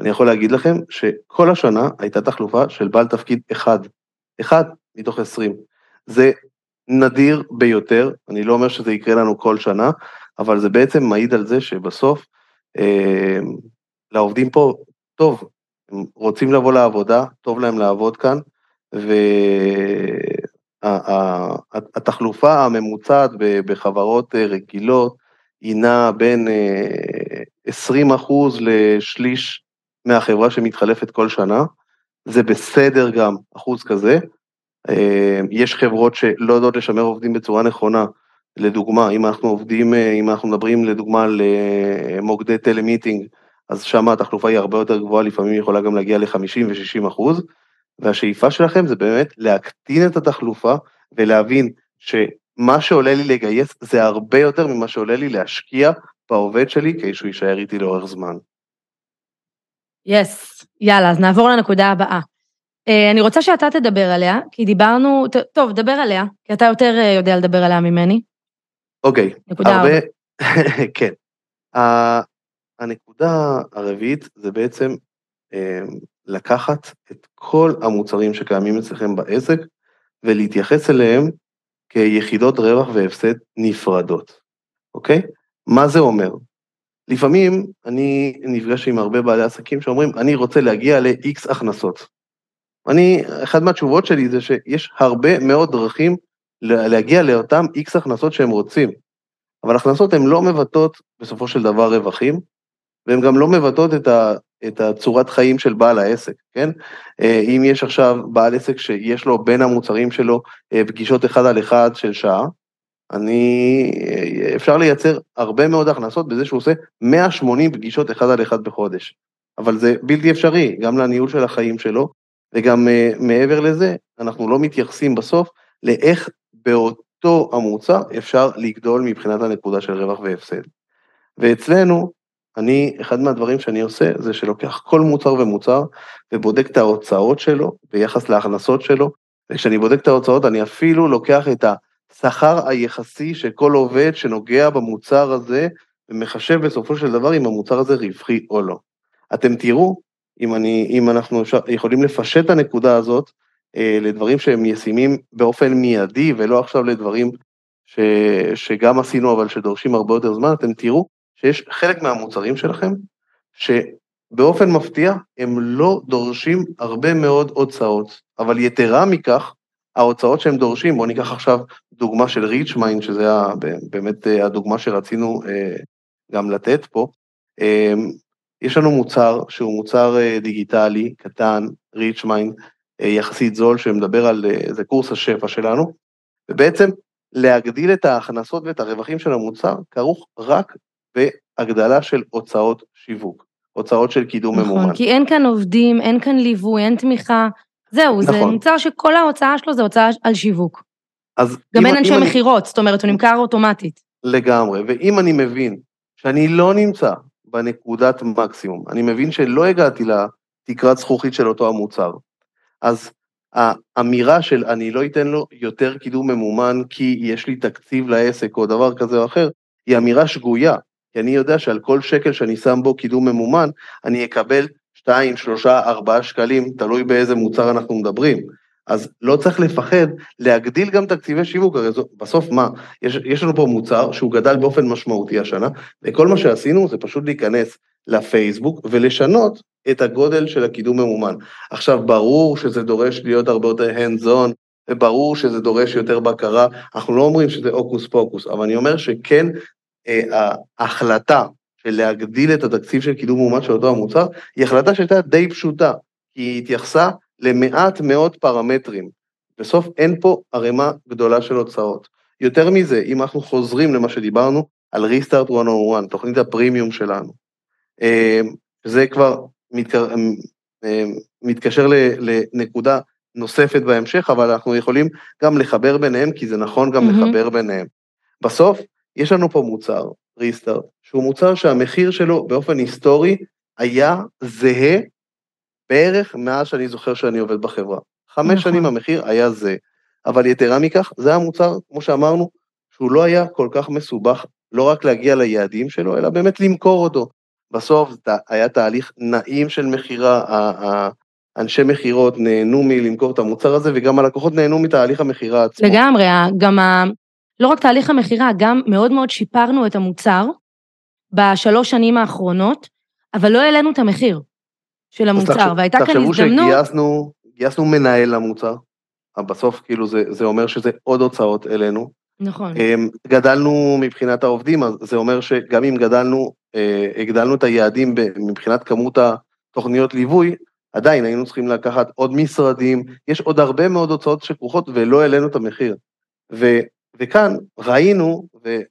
אני יכול להגיד לכם שכל השנה הייתה תחלופה של בעל תפקיד אחד, אחד מתוך 20. זה נדיר ביותר, אני לא אומר שזה יקרה לנו כל שנה, אבל זה בעצם מעיד על זה שבסוף אה, לעובדים פה טוב, הם רוצים לבוא לעבודה, טוב להם לעבוד כאן, והתחלופה הממוצעת בחברות אה, רגילות היא נעה בין אה, 20 אחוז לשליש מהחברה שמתחלפת כל שנה, זה בסדר גם אחוז כזה. אה, יש חברות שלא יודעות לשמר עובדים בצורה נכונה, לדוגמה, אם אנחנו עובדים, אה, אם אנחנו מדברים לדוגמה על אה, מוקדי טלמיטינג, אז שם התחלופה היא הרבה יותר גבוהה, לפעמים יכולה גם להגיע ל-50 ו-60 אחוז, והשאיפה שלכם זה באמת להקטין את התחלופה ולהבין שמה שעולה לי לגייס זה הרבה יותר ממה שעולה לי להשקיע בעובד שלי כדי שהוא יישאר איתי לאורך זמן.
יס, yes. יאללה, אז נעבור לנקודה הבאה. Uh, אני רוצה שאתה תדבר עליה, כי דיברנו, טוב, דבר עליה, כי אתה יותר uh, יודע לדבר עליה ממני.
אוקיי,
נקודה
הרבה. *laughs* כן. הנקודה הרביעית זה בעצם אה, לקחת את כל המוצרים שקיימים אצלכם בעסק ולהתייחס אליהם כיחידות רווח והפסד נפרדות, אוקיי? מה זה אומר? לפעמים אני נפגש עם הרבה בעלי עסקים שאומרים, אני רוצה להגיע ל-X הכנסות. אני, אחת מהתשובות שלי זה שיש הרבה מאוד דרכים לה- להגיע לאותם X הכנסות שהם רוצים, אבל הכנסות הן לא מבטאות בסופו של דבר רווחים, והן גם לא מבטאות את, את הצורת חיים של בעל העסק, כן? אה, אם יש עכשיו בעל עסק שיש לו בין המוצרים שלו אה, פגישות אחד על אחד של שעה, אני, אה, אפשר לייצר הרבה מאוד הכנסות בזה שהוא עושה 180 פגישות אחד על אחד בחודש. אבל זה בלתי אפשרי, גם לניהול של החיים שלו, וגם מעבר לזה, אנחנו לא מתייחסים בסוף לאיך באותו המוצר אפשר לגדול מבחינת הנקודה של רווח והפסד. ואצלנו, אני, אחד מהדברים שאני עושה זה שלוקח כל מוצר ומוצר ובודק את ההוצאות שלו ביחס להכנסות שלו, וכשאני בודק את ההוצאות, אני אפילו לוקח את השכר היחסי של כל עובד שנוגע במוצר הזה, ומחשב בסופו של דבר אם המוצר הזה רווחי או לא. אתם תראו, אם, אני, אם אנחנו יכולים לפשט את הנקודה הזאת, אה, לדברים שהם ישימים באופן מיידי, ולא עכשיו לדברים ש, שגם עשינו אבל שדורשים הרבה יותר זמן, אתם תראו שיש חלק מהמוצרים שלכם, שבאופן מפתיע הם לא דורשים הרבה מאוד הוצאות, אבל יתרה מכך, ההוצאות שהם דורשים, בואו ניקח עכשיו דוגמה של Rich Mind, שזה באמת אה, הדוגמה שרצינו אה, גם לתת פה, יש לנו מוצר שהוא מוצר דיגיטלי, קטן, Rich Mind, יחסית זול, שמדבר על, זה קורס השפע שלנו, ובעצם להגדיל את ההכנסות ואת הרווחים של המוצר כרוך רק בהגדלה של הוצאות שיווק, הוצאות של קידום
נכון,
ממומן.
נכון, כי אין כאן עובדים, אין כאן ליווי, אין תמיכה, זהו, נכון. זה מוצר שכל ההוצאה שלו זה הוצאה על שיווק. אז גם אין אנשי מכירות, אני... זאת אומרת, הוא נמכר אוטומטית.
לגמרי, ואם אני מבין שאני לא נמצא בנקודת מקסימום, אני מבין שלא הגעתי לתקרת זכוכית של אותו המוצר, אז האמירה של אני לא אתן לו יותר קידום ממומן כי יש לי תקציב לעסק או דבר כזה או אחר, היא אמירה שגויה, כי אני יודע שעל כל שקל שאני שם בו קידום ממומן, אני אקבל 2, 3, 4 שקלים, תלוי באיזה מוצר אנחנו מדברים. אז לא צריך לפחד להגדיל גם תקציבי שיווק, הרי זו, בסוף מה, יש, יש לנו פה מוצר שהוא גדל באופן משמעותי השנה, וכל מה שעשינו זה פשוט להיכנס לפייסבוק ולשנות את הגודל של הקידום ממומן. עכשיו, ברור שזה דורש להיות הרבה יותר hands on, וברור שזה דורש יותר בקרה, אנחנו לא אומרים שזה הוקוס פוקוס, אבל אני אומר שכן, ההחלטה של להגדיל את התקציב של קידום ממומן של אותו המוצר, היא החלטה שהייתה די פשוטה, כי היא התייחסה למעט מאוד פרמטרים. בסוף אין פה ערימה גדולה של הוצאות. יותר מזה, אם אנחנו חוזרים למה שדיברנו על ריסטארט 101, תוכנית הפרימיום שלנו, אה, זה כבר מתקר... אה, מתקשר לנקודה נוספת בהמשך, אבל אנחנו יכולים גם לחבר ביניהם, כי זה נכון גם mm-hmm. לחבר ביניהם. בסוף, יש לנו פה מוצר, ריסטארט, שהוא מוצר שהמחיר שלו באופן היסטורי היה זהה בערך מאז שאני זוכר שאני עובד בחברה. חמש נכון. שנים המחיר היה זה, אבל יתרה מכך, זה המוצר, כמו שאמרנו, שהוא לא היה כל כך מסובך, לא רק להגיע ליעדים שלו, אלא באמת למכור אותו. בסוף זה היה תהליך נעים של מכירה, אנשי מכירות נהנו מלמכור את המוצר הזה, וגם הלקוחות נהנו מתהליך המכירה עצמו.
לגמרי, גם. לא רק תהליך המכירה, גם מאוד מאוד שיפרנו את המוצר בשלוש שנים האחרונות, אבל לא העלינו את המחיר של המוצר, תחשב, והייתה כאן הזדמנות...
תחשבו שגייסנו מנהל למוצר, בסוף כאילו זה, זה אומר שזה עוד הוצאות אלינו.
נכון.
אמ, גדלנו מבחינת העובדים, אז זה אומר שגם אם גדלנו אה, הגדלנו את היעדים מבחינת כמות התוכניות ליווי, עדיין היינו צריכים לקחת עוד משרדים, יש עוד הרבה מאוד הוצאות שכרוכות ולא העלינו את המחיר. וכאן ראינו, וקודם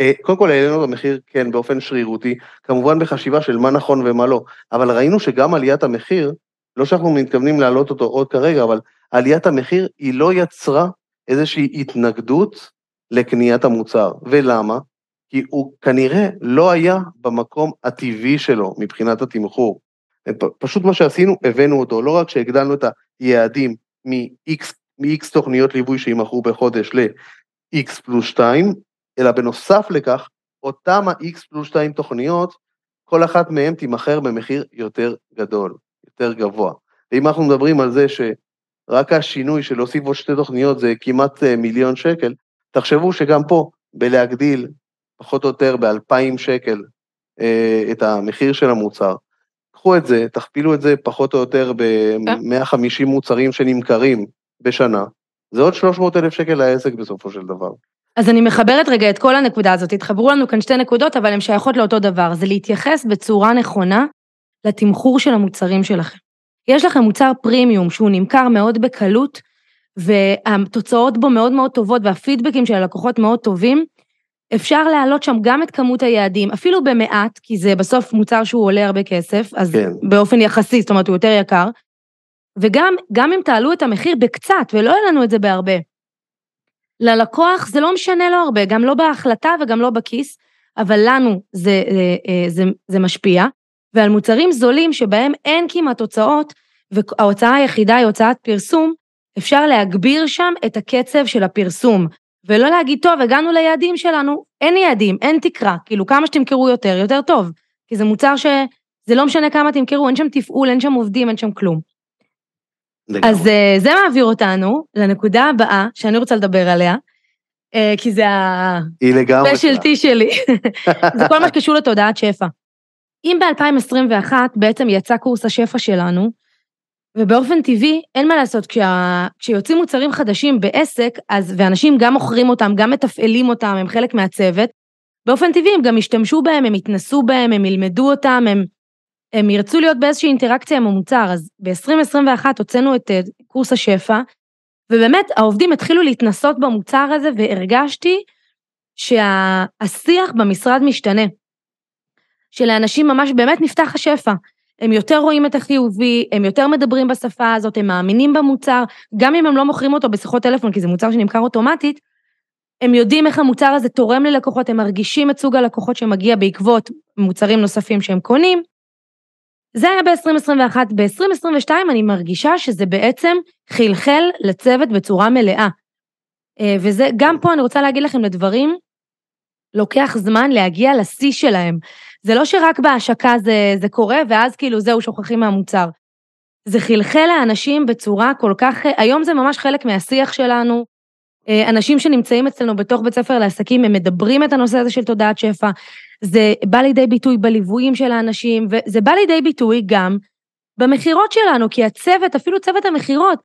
אה, כל העלינו את המחיר, כן, באופן שרירותי, כמובן בחשיבה של מה נכון ומה לא, אבל ראינו שגם עליית המחיר, לא שאנחנו מתכוונים להעלות אותו עוד כרגע, אבל עליית המחיר היא לא יצרה איזושהי התנגדות לקניית המוצר. ולמה? כי הוא כנראה לא היה במקום הטבעי שלו מבחינת התמחור. פשוט מה שעשינו, הבאנו אותו, לא רק שהגדלנו את היעדים מ-X, מ-X תוכניות ליווי שימכרו בחודש ל-X פלוס 2, אלא בנוסף לכך, אותם ה-X פלוס 2 תוכניות, כל אחת מהן תימכר במחיר יותר גדול, יותר גבוה. ואם אנחנו מדברים על זה שרק השינוי של להוסיף עוד שתי תוכניות זה כמעט אה, מיליון שקל, תחשבו שגם פה, בלהגדיל פחות או יותר ב-2,000 שקל אה, את המחיר של המוצר. קחו את זה, תכפילו את זה פחות או יותר ב-150 מוצרים שנמכרים בשנה, זה עוד 300 אלף שקל לעסק בסופו של דבר.
אז אני מחברת רגע את כל הנקודה הזאת, התחברו לנו כאן שתי נקודות, אבל הן שייכות לאותו דבר, זה להתייחס בצורה נכונה לתמחור של המוצרים שלכם. יש לכם מוצר פרימיום שהוא נמכר מאוד בקלות, והתוצאות בו מאוד מאוד טובות, והפידבקים של הלקוחות מאוד טובים, אפשר להעלות שם גם את כמות היעדים, אפילו במעט, כי זה בסוף מוצר שהוא עולה הרבה כסף, אז כן. באופן יחסי, זאת אומרת, הוא יותר יקר, וגם גם אם תעלו את המחיר בקצת, ולא יהיה לנו את זה בהרבה, ללקוח זה לא משנה לו הרבה, גם לא בהחלטה וגם לא בכיס, אבל לנו זה, זה, אה, זה, זה משפיע, ועל מוצרים זולים שבהם אין כמעט הוצאות, וההוצאה היחידה היא הוצאת פרסום, אפשר להגביר שם את הקצב של הפרסום, ולא להגיד, טוב, הגענו ליעדים שלנו, אין יעדים, אין תקרה, כאילו כמה שתמכרו יותר, יותר טוב, כי זה מוצר שזה לא משנה כמה תמכרו, אין שם תפעול, אין שם עובדים, אין שם כלום. אז uh, זה מעביר אותנו לנקודה הבאה שאני רוצה לדבר עליה, uh, כי זה ה-specialty שלי, *laughs* זה כל מה שקשור לתודעת שפע. אם ב-2021 בעצם יצא קורס השפע שלנו, ובאופן טבעי, אין מה לעשות, כשה, כשיוצאים מוצרים חדשים בעסק, אז, ואנשים גם מוכרים אותם, גם מתפעלים אותם, הם חלק מהצוות, באופן טבעי הם גם ישתמשו בהם, הם יתנסו בהם, הם ילמדו אותם, הם, הם ירצו להיות באיזושהי אינטראקציה עם המוצר. אז ב-2021 הוצאנו את קורס השפע, ובאמת העובדים התחילו להתנסות במוצר הזה, והרגשתי שהשיח במשרד משתנה. שלאנשים ממש באמת נפתח השפע. הם יותר רואים את החיובי, הם יותר מדברים בשפה הזאת, הם מאמינים במוצר, גם אם הם לא מוכרים אותו בשיחות טלפון, כי זה מוצר שנמכר אוטומטית, הם יודעים איך המוצר הזה תורם ללקוחות, הם מרגישים את סוג הלקוחות שמגיע בעקבות מוצרים נוספים שהם קונים. זה היה ב-2021. ב-2022 אני מרגישה שזה בעצם חלחל לצוות בצורה מלאה. אה, וזה, גם פה אני רוצה להגיד לכם לדברים, לוקח זמן להגיע לשיא שלהם. זה לא שרק בהשקה זה, זה קורה, ואז כאילו זהו, שוכחים מהמוצר. זה חלחל לאנשים בצורה כל כך, היום זה ממש חלק מהשיח שלנו. אה, אנשים שנמצאים אצלנו בתוך בית ספר לעסקים, הם מדברים את הנושא הזה של תודעת שפע. זה בא לידי ביטוי בליוויים של האנשים, וזה בא לידי ביטוי גם במכירות שלנו, כי הצוות, אפילו צוות המכירות,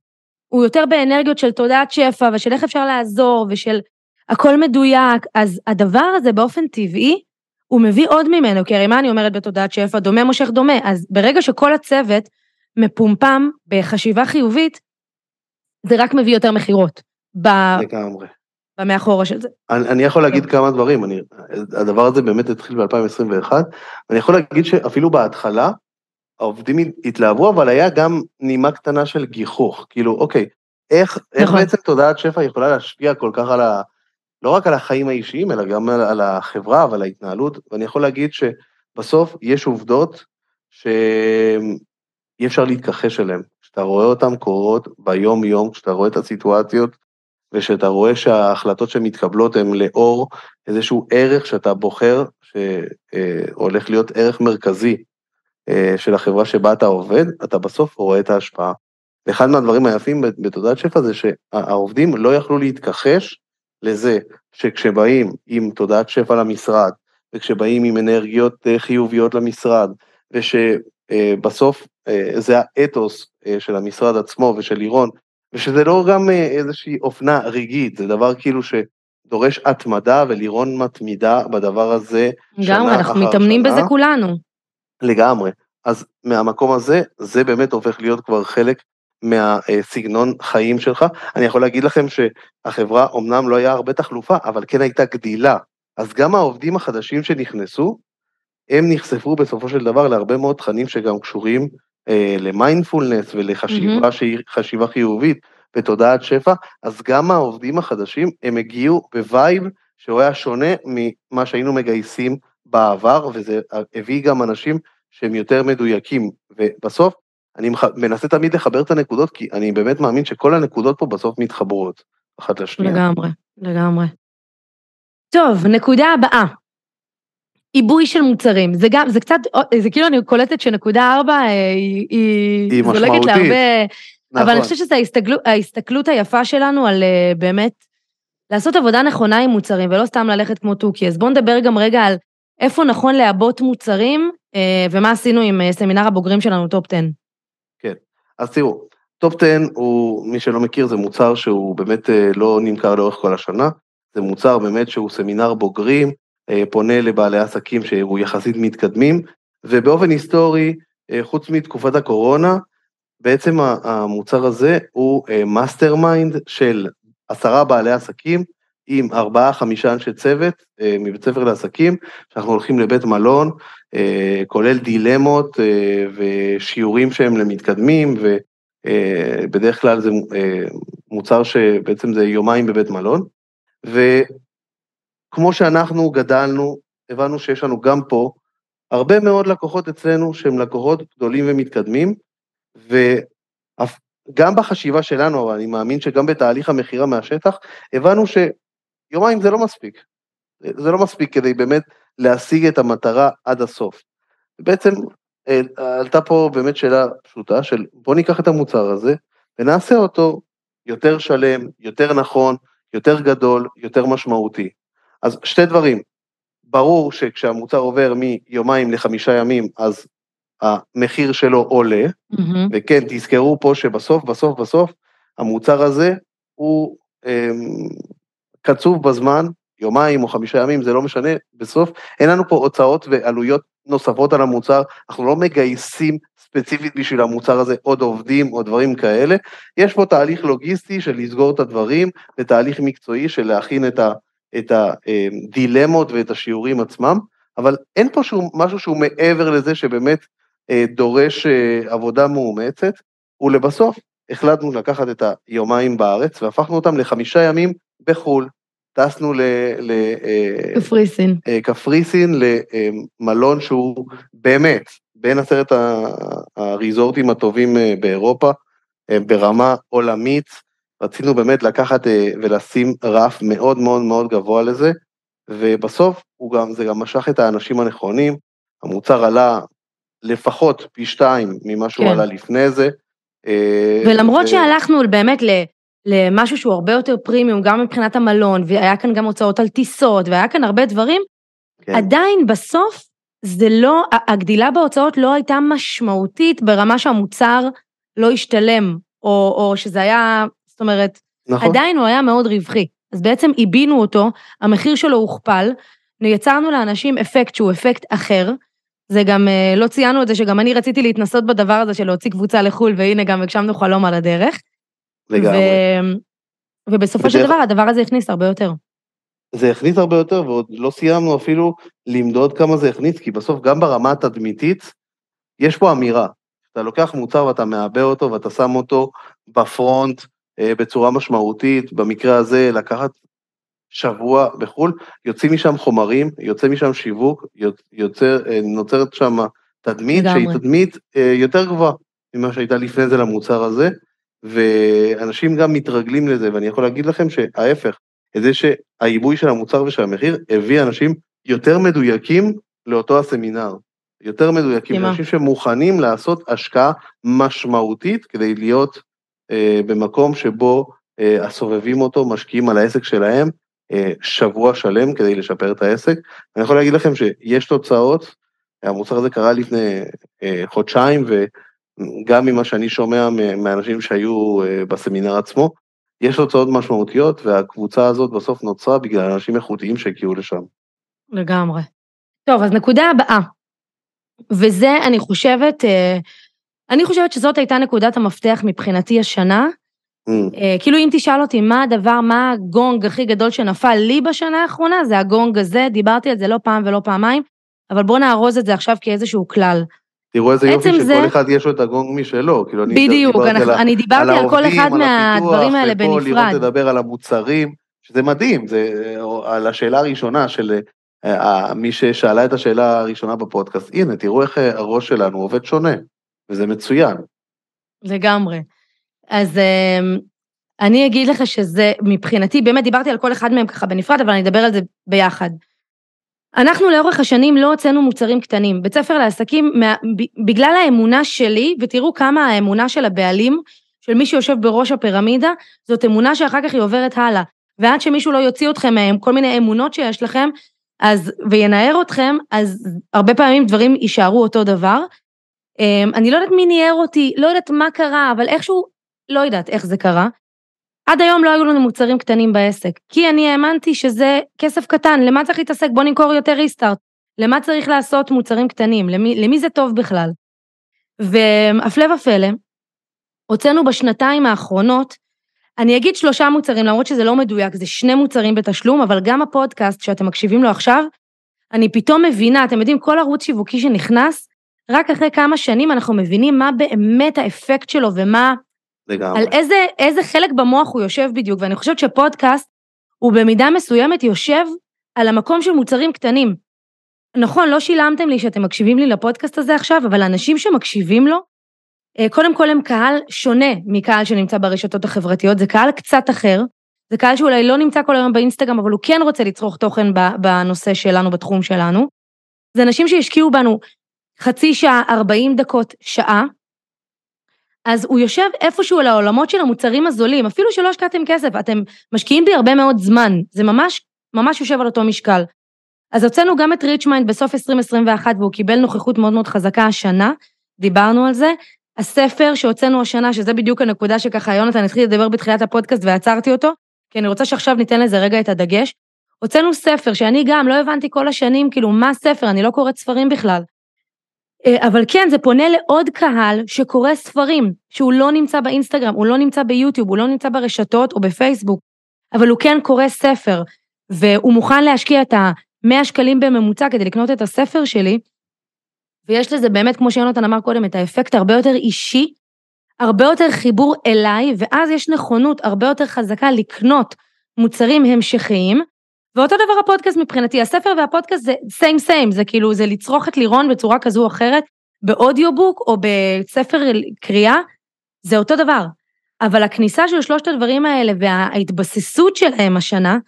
הוא יותר באנרגיות של תודעת שפע ושל איך אפשר לעזור ושל הכל מדויק. אז הדבר הזה באופן טבעי, הוא מביא עוד ממנו, כי הרי מה אני אומרת בתודעת שפע? דומה מושך דומה. אז ברגע שכל הצוות מפומפם בחשיבה חיובית, זה רק מביא יותר מכירות.
לגמרי.
במאחורה של זה.
אני, אני יכול להגיד כן. כמה דברים, אני, הדבר הזה באמת התחיל ב-2021, ואני יכול להגיד שאפילו בהתחלה, העובדים התלהבו, אבל היה גם נימה קטנה של גיחוך, כאילו, אוקיי, איך, נכון. איך בעצם תודעת שפע יכולה להשפיע כל כך על ה... לא רק על החיים האישיים, אלא גם על, על החברה ועל ההתנהלות, ואני יכול להגיד שבסוף יש עובדות שאי אפשר להתכחש אליהן. כשאתה רואה אותן קורות ביום-יום, כשאתה רואה את הסיטואציות, ושאתה רואה שההחלטות שמתקבלות הן לאור איזשהו ערך שאתה בוחר, שהולך להיות ערך מרכזי אה, של החברה שבה אתה עובד, אתה בסוף רואה את ההשפעה. ואחד מהדברים היפים בתודעת שפע זה שהעובדים לא יכלו להתכחש לזה שכשבאים עם תודעת שפע למשרד, וכשבאים עם אנרגיות אה, חיוביות למשרד, ושבסוף אה, זה האתוס אה, של המשרד עצמו ושל לירון, ושזה לא גם איזושהי אופנה רגעית, זה דבר כאילו שדורש התמדה, ולירון מתמידה בדבר הזה
שנה אחר שנה. לגמרי, אנחנו מתאמנים בזה כולנו.
לגמרי. אז מהמקום הזה, זה באמת הופך להיות כבר חלק מהסגנון חיים שלך. אני יכול להגיד לכם שהחברה אמנם לא היה הרבה תחלופה, אבל כן הייתה גדילה. אז גם העובדים החדשים שנכנסו, הם נחשפו בסופו של דבר להרבה מאוד תכנים שגם קשורים אה, למיינדפולנס ולחשיבה mm-hmm. שהיא חשיבה חיובית ותודעת שפע, אז גם העובדים החדשים, הם הגיעו ב vibe שהוא היה שונה ממה שהיינו מגייסים בעבר, וזה הביא גם אנשים שהם יותר מדויקים. ובסוף, אני מנסה תמיד לחבר את הנקודות, כי אני באמת מאמין שכל הנקודות פה בסוף מתחברות אחת לשנייה.
לגמרי, לגמרי. טוב, נקודה הבאה. עיבוי של מוצרים, זה גם, זה קצת, זה כאילו אני קולטת שנקודה ארבע אה, היא, היא,
היא זולגת להרבה,
נכון. אבל אני חושבת שזו ההסתכלות, ההסתכלות היפה שלנו על אה, באמת לעשות עבודה נכונה עם מוצרים, ולא סתם ללכת כמו תוכי. אז בואו נדבר גם רגע על איפה נכון לעבות מוצרים, אה, ומה עשינו עם סמינר הבוגרים שלנו, טופ 10.
אז תראו, טופ 10 הוא, מי שלא מכיר, זה מוצר שהוא באמת אה, לא נמכר לאורך כל השנה, זה מוצר באמת שהוא סמינר בוגרים, אה, פונה לבעלי עסקים שהוא יחסית מתקדמים, ובאופן היסטורי, אה, חוץ מתקופת הקורונה, בעצם המוצר הזה הוא mastermind של עשרה בעלי עסקים עם ארבעה, חמישה אנשי צוות מבית ספר לעסקים, שאנחנו הולכים לבית מלון, כולל דילמות ושיעורים שהם למתקדמים, ובדרך כלל זה מוצר שבעצם זה יומיים בבית מלון. וכמו שאנחנו גדלנו, הבנו שיש לנו גם פה הרבה מאוד לקוחות אצלנו שהם לקוחות גדולים ומתקדמים, גם בחשיבה שלנו, אבל אני מאמין שגם בתהליך המכירה מהשטח, הבנו שיומיים זה לא מספיק. זה לא מספיק כדי באמת להשיג את המטרה עד הסוף. בעצם אה, עלתה פה באמת שאלה פשוטה של בוא ניקח את המוצר הזה ונעשה אותו יותר שלם, יותר נכון, יותר גדול, יותר משמעותי. אז שתי דברים, ברור שכשהמוצר עובר מיומיים לחמישה ימים, אז המחיר שלו עולה, mm-hmm. וכן, תזכרו פה שבסוף, בסוף, בסוף, המוצר הזה הוא אה, קצוב בזמן, יומיים או חמישה ימים, זה לא משנה, בסוף אין לנו פה הוצאות ועלויות נוספות על המוצר, אנחנו לא מגייסים ספציפית בשביל המוצר הזה עוד עובדים או דברים כאלה, יש פה תהליך לוגיסטי של לסגור את הדברים, ותהליך מקצועי של להכין את, ה, את הדילמות ואת השיעורים עצמם, אבל אין פה שום, משהו שהוא מעבר לזה שבאמת אה, דורש אה, עבודה מאומצת, ולבסוף החלטנו לקחת את היומיים בארץ והפכנו אותם לחמישה ימים בחו"ל. טסנו
לקפריסין,
אה, קפריסין למלון שהוא באמת בין עשרת הריזורטים הטובים באירופה, ברמה עולמית, רצינו באמת לקחת ולשים רף מאוד מאוד מאוד גבוה לזה, ובסוף הוא גם, זה גם משך את האנשים הנכונים, המוצר עלה לפחות פי שתיים ממה שהוא כן. עלה לפני זה.
אה, ולמרות ו... שהלכנו באמת למשהו שהוא הרבה יותר פרימיום, גם מבחינת המלון, והיה כאן גם הוצאות על טיסות, והיה כאן הרבה דברים, כן. עדיין בסוף זה לא, הגדילה בהוצאות לא הייתה משמעותית ברמה שהמוצר לא השתלם, או, או שזה היה, זאת אומרת, נכון. עדיין הוא היה מאוד רווחי. אז בעצם עיבינו אותו, המחיר שלו הוכפל, יצרנו לאנשים אפקט שהוא אפקט אחר, זה גם, אה, לא ציינו את זה שגם אני רציתי להתנסות בדבר הזה של להוציא קבוצה לחו"ל, והנה גם הגשמנו חלום על הדרך.
לגמרי. ו...
ובסופו בדרך... של דבר הדבר הזה הכניס הרבה יותר.
זה הכניס הרבה יותר, ועוד לא סיימנו אפילו למדוד כמה זה הכניס, כי בסוף גם ברמה התדמיתית, יש פה אמירה. אתה לוקח מוצר ואתה מעבה אותו ואתה שם אותו בפרונט בצורה משמעותית, במקרה הזה לקחת שבוע בחו"ל, יוצאים משם חומרים, יוצא משם שיווק, יוצר, אה, נוצרת שם תדמית שהיא תדמית אה, יותר גבוהה ממה שהייתה לפני זה למוצר הזה, ואנשים גם מתרגלים לזה, ואני יכול להגיד לכם שההפך, את זה שהעיבוי של המוצר ושל המחיר הביא אנשים יותר מדויקים לאותו הסמינר. יותר מדויקים, אנשים שמוכנים לעשות השקעה משמעותית כדי להיות אה, במקום שבו אה, הסובבים אותו משקיעים על העסק שלהם אה, שבוע שלם כדי לשפר את העסק. אני יכול להגיד לכם שיש תוצאות, המוצר הזה קרה לפני אה, חודשיים, וגם ממה שאני שומע מאנשים שהיו אה, בסמינר עצמו, יש תוצאות משמעותיות, והקבוצה הזאת בסוף נוצרה בגלל אנשים איכותיים שהגיעו לשם.
לגמרי. טוב, אז נקודה הבאה, וזה, אני חושבת, אני חושבת שזאת הייתה נקודת המפתח מבחינתי השנה, Mm. אה, כאילו אם תשאל אותי מה הדבר, מה הגונג הכי גדול שנפל לי בשנה האחרונה, זה הגונג הזה, דיברתי על זה לא פעם ולא פעמיים, אבל בואו נארוז את זה עכשיו כאיזשהו כלל.
תראו איזה יופי שכל זה... אחד יש לו את הגונג משלו, כאילו אני
בדיוק, אנחנו, אני דיברתי על, על כל אחד מהדברים האלה בנפרד.
לראות לדבר על המוצרים, שזה מדהים, זה על השאלה הראשונה של uh, מי ששאלה את השאלה הראשונה בפודקאסט, הנה תראו איך הראש שלנו עובד שונה, וזה מצוין.
לגמרי. אז אמ, אני אגיד לך שזה, מבחינתי, באמת דיברתי על כל אחד מהם ככה בנפרד, אבל אני אדבר על זה ביחד. אנחנו לאורך השנים לא הוצאנו מוצרים קטנים. בית ספר לעסקים, בגלל האמונה שלי, ותראו כמה האמונה של הבעלים, של מי שיושב בראש הפירמידה, זאת אמונה שאחר כך היא עוברת הלאה. ועד שמישהו לא יוציא אתכם מהם, כל מיני אמונות שיש לכם, אז, וינער אתכם, אז הרבה פעמים דברים יישארו אותו דבר. אמ, אני לא יודעת מי ניער אותי, לא יודעת מה קרה, אבל איכשהו לא יודעת איך זה קרה. עד היום לא היו לנו מוצרים קטנים בעסק, כי אני האמנתי שזה כסף קטן, למה צריך להתעסק? בוא נמכור יותר ריסטארט. למה צריך לעשות מוצרים קטנים? למי, למי זה טוב בכלל? והפלא ופלא, הוצאנו בשנתיים האחרונות, אני אגיד שלושה מוצרים, למרות שזה לא מדויק, זה שני מוצרים בתשלום, אבל גם הפודקאסט שאתם מקשיבים לו עכשיו, אני פתאום מבינה, אתם יודעים, כל ערוץ שיווקי שנכנס, רק אחרי כמה שנים אנחנו מבינים מה באמת האפקט שלו ומה
לגמרי.
על איזה, איזה חלק במוח הוא יושב בדיוק, ואני חושבת שפודקאסט הוא במידה מסוימת יושב על המקום של מוצרים קטנים. נכון, לא שילמתם לי שאתם מקשיבים לי לפודקאסט הזה עכשיו, אבל אנשים שמקשיבים לו, אה, קודם כל הם קהל שונה מקהל שנמצא ברשתות החברתיות, זה קהל קצת אחר, זה קהל שאולי לא נמצא כל היום באינסטגרם, אבל הוא כן רוצה לצרוך תוכן בנושא שלנו, בתחום שלנו. זה אנשים שהשקיעו בנו חצי שעה, 40 דקות, שעה, אז הוא יושב איפשהו על העולמות של המוצרים הזולים, אפילו שלא השקעתם כסף, אתם משקיעים בי הרבה מאוד זמן, זה ממש, ממש יושב על אותו משקל. אז הוצאנו גם את Rich Mind בסוף 2021 והוא קיבל נוכחות מאוד מאוד חזקה השנה, דיברנו על זה. הספר שהוצאנו השנה, שזה בדיוק הנקודה שככה יונתן התחיל לדבר בתחילת הפודקאסט ועצרתי אותו, כי אני רוצה שעכשיו ניתן לזה רגע את הדגש. הוצאנו ספר שאני גם לא הבנתי כל השנים, כאילו, מה ספר, אני לא קוראת ספרים בכלל. אה, אבל כן, זה פונה לעוד קהל שקורא ספרים, שהוא לא נמצא באינסטגרם, הוא לא נמצא ביוטיוב, הוא לא נמצא ברשתות או בפייסבוק, אבל הוא כן קורא ספר, והוא מוכן להשקיע את ה-100 שקלים בממוצע כדי לקנות את הספר שלי, ויש לזה באמת, כמו שיונתן אמר קודם, את האפקט הרבה יותר אישי, הרבה יותר חיבור אליי, ואז יש נכונות הרבה יותר חזקה לקנות מוצרים המשכיים, ואותו דבר הפודקאסט מבחינתי, הספר והפודקאסט זה סיים סיים, זה כאילו, זה לצרוך את לירון בצורה כזו או אחרת, באודיובוק או בספר קריאה, זה אותו דבר. אבל הכניסה של שלושת הדברים האלה וההתבססות שלהם השנה,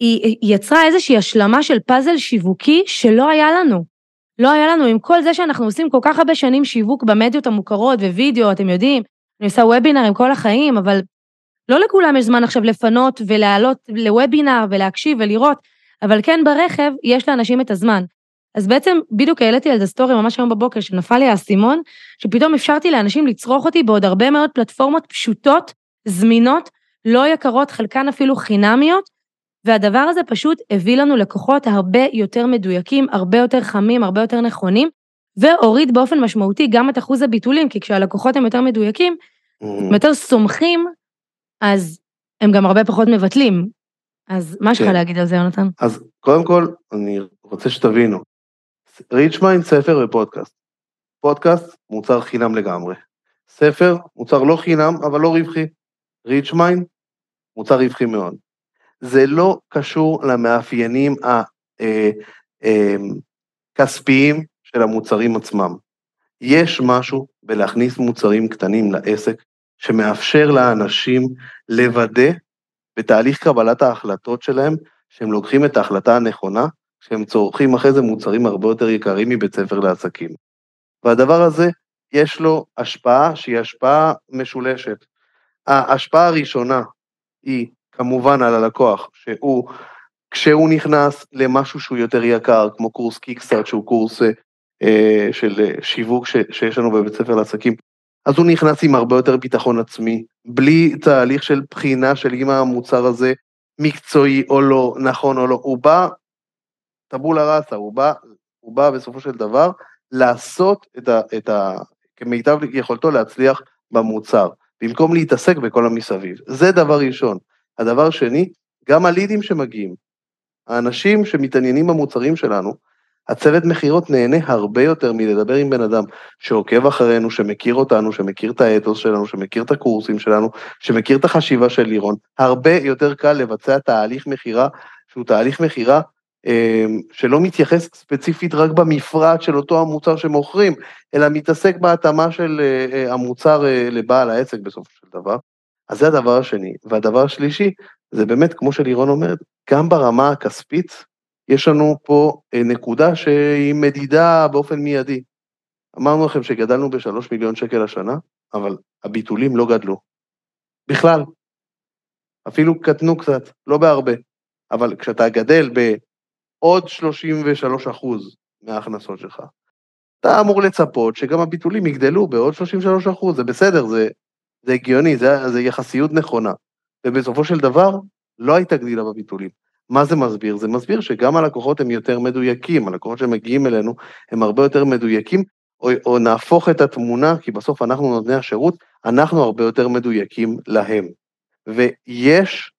היא יצרה איזושהי השלמה של פאזל שיווקי שלא היה לנו. לא היה לנו, עם כל זה שאנחנו עושים כל כך הרבה שנים שיווק במדיות המוכרות ווידאו, אתם יודעים, אני עושה וובינרים כל החיים, אבל לא לכולם יש זמן עכשיו לפנות ולעלות לוובינר ולהקשיב ולראות, אבל כן ברכב יש לאנשים את הזמן. אז בעצם בדיוק העליתי על זה סטורי ממש היום בבוקר, שנפל לי האסימון, שפתאום אפשרתי לאנשים לצרוך אותי בעוד הרבה מאוד פלטפורמות פשוטות, זמינות, לא יקרות, חלקן אפילו חינמיות, והדבר הזה פשוט הביא לנו לקוחות הרבה יותר מדויקים, הרבה יותר חמים, הרבה יותר נכונים, והוריד באופן משמעותי גם את אחוז הביטולים, כי כשהלקוחות הם יותר מדויקים, הם יותר סומכים אז הם גם הרבה פחות מבטלים. אז מה יש לך כן. להגיד על זה, יונתן?
אז קודם כל, אני רוצה שתבינו, Rich Mind, ספר ופודקאסט. פודקאסט, מוצר חינם לגמרי. ספר, מוצר לא חינם, אבל לא רווחי. Rich Mind, מוצר רווחי מאוד. זה לא קשור למאפיינים הכספיים אה, אה, של המוצרים עצמם. יש משהו בלהכניס מוצרים קטנים לעסק שמאפשר לאנשים לוודא בתהליך קבלת ההחלטות שלהם, שהם לוקחים את ההחלטה הנכונה, שהם צורכים אחרי זה מוצרים הרבה יותר יקרים מבית ספר לעסקים. והדבר הזה, יש לו השפעה שהיא השפעה משולשת. ההשפעה הראשונה היא כמובן על הלקוח, שהוא, כשהוא נכנס למשהו שהוא יותר יקר, כמו קורס קיקסטארט, שהוא קורס אה, של שיווק ש, שיש לנו בבית ספר לעסקים, אז הוא נכנס עם הרבה יותר ביטחון עצמי, בלי תהליך של בחינה של אם המוצר הזה מקצועי או לא, נכון או לא, הוא בא, טבולה ראסה, הוא בא, הוא בא בסופו של דבר לעשות את ה... את ה כמיטב יכולתו להצליח במוצר, במקום להתעסק בכל המסביב. זה דבר ראשון. הדבר שני, גם הלידים שמגיעים, האנשים שמתעניינים במוצרים שלנו, הצוות מכירות נהנה הרבה יותר מלדבר עם בן אדם שעוקב אחרינו, שמכיר אותנו, שמכיר את האתוס שלנו, שמכיר את הקורסים שלנו, שמכיר את החשיבה של לירון. הרבה יותר קל לבצע תהליך מכירה שהוא תהליך מכירה אמ, שלא מתייחס ספציפית רק במפרט של אותו המוצר שמוכרים, אלא מתעסק בהתאמה של אה, אה, המוצר אה, לבעל העסק בסופו של דבר. אז זה הדבר השני. והדבר השלישי, זה באמת, כמו שלירון אומרת, גם ברמה הכספית, יש לנו פה אה, נקודה שהיא מדידה באופן מיידי. אמרנו לכם שגדלנו בשלוש מיליון שקל השנה, אבל הביטולים לא גדלו. בכלל. אפילו קטנו קצת, לא בהרבה. אבל כשאתה גדל בעוד 33 אחוז מההכנסות שלך, אתה אמור לצפות שגם הביטולים יגדלו בעוד 33 אחוז, זה בסדר, זה, זה הגיוני, זה, זה יחסיות נכונה. ובסופו של דבר, לא הייתה גדילה בביטולים. מה זה מסביר? זה מסביר שגם הלקוחות הם יותר מדויקים, הלקוחות שמגיעים אלינו הם הרבה יותר מדויקים, או, או נהפוך את התמונה, כי בסוף אנחנו נותני השירות, אנחנו הרבה יותר מדויקים להם. ויש,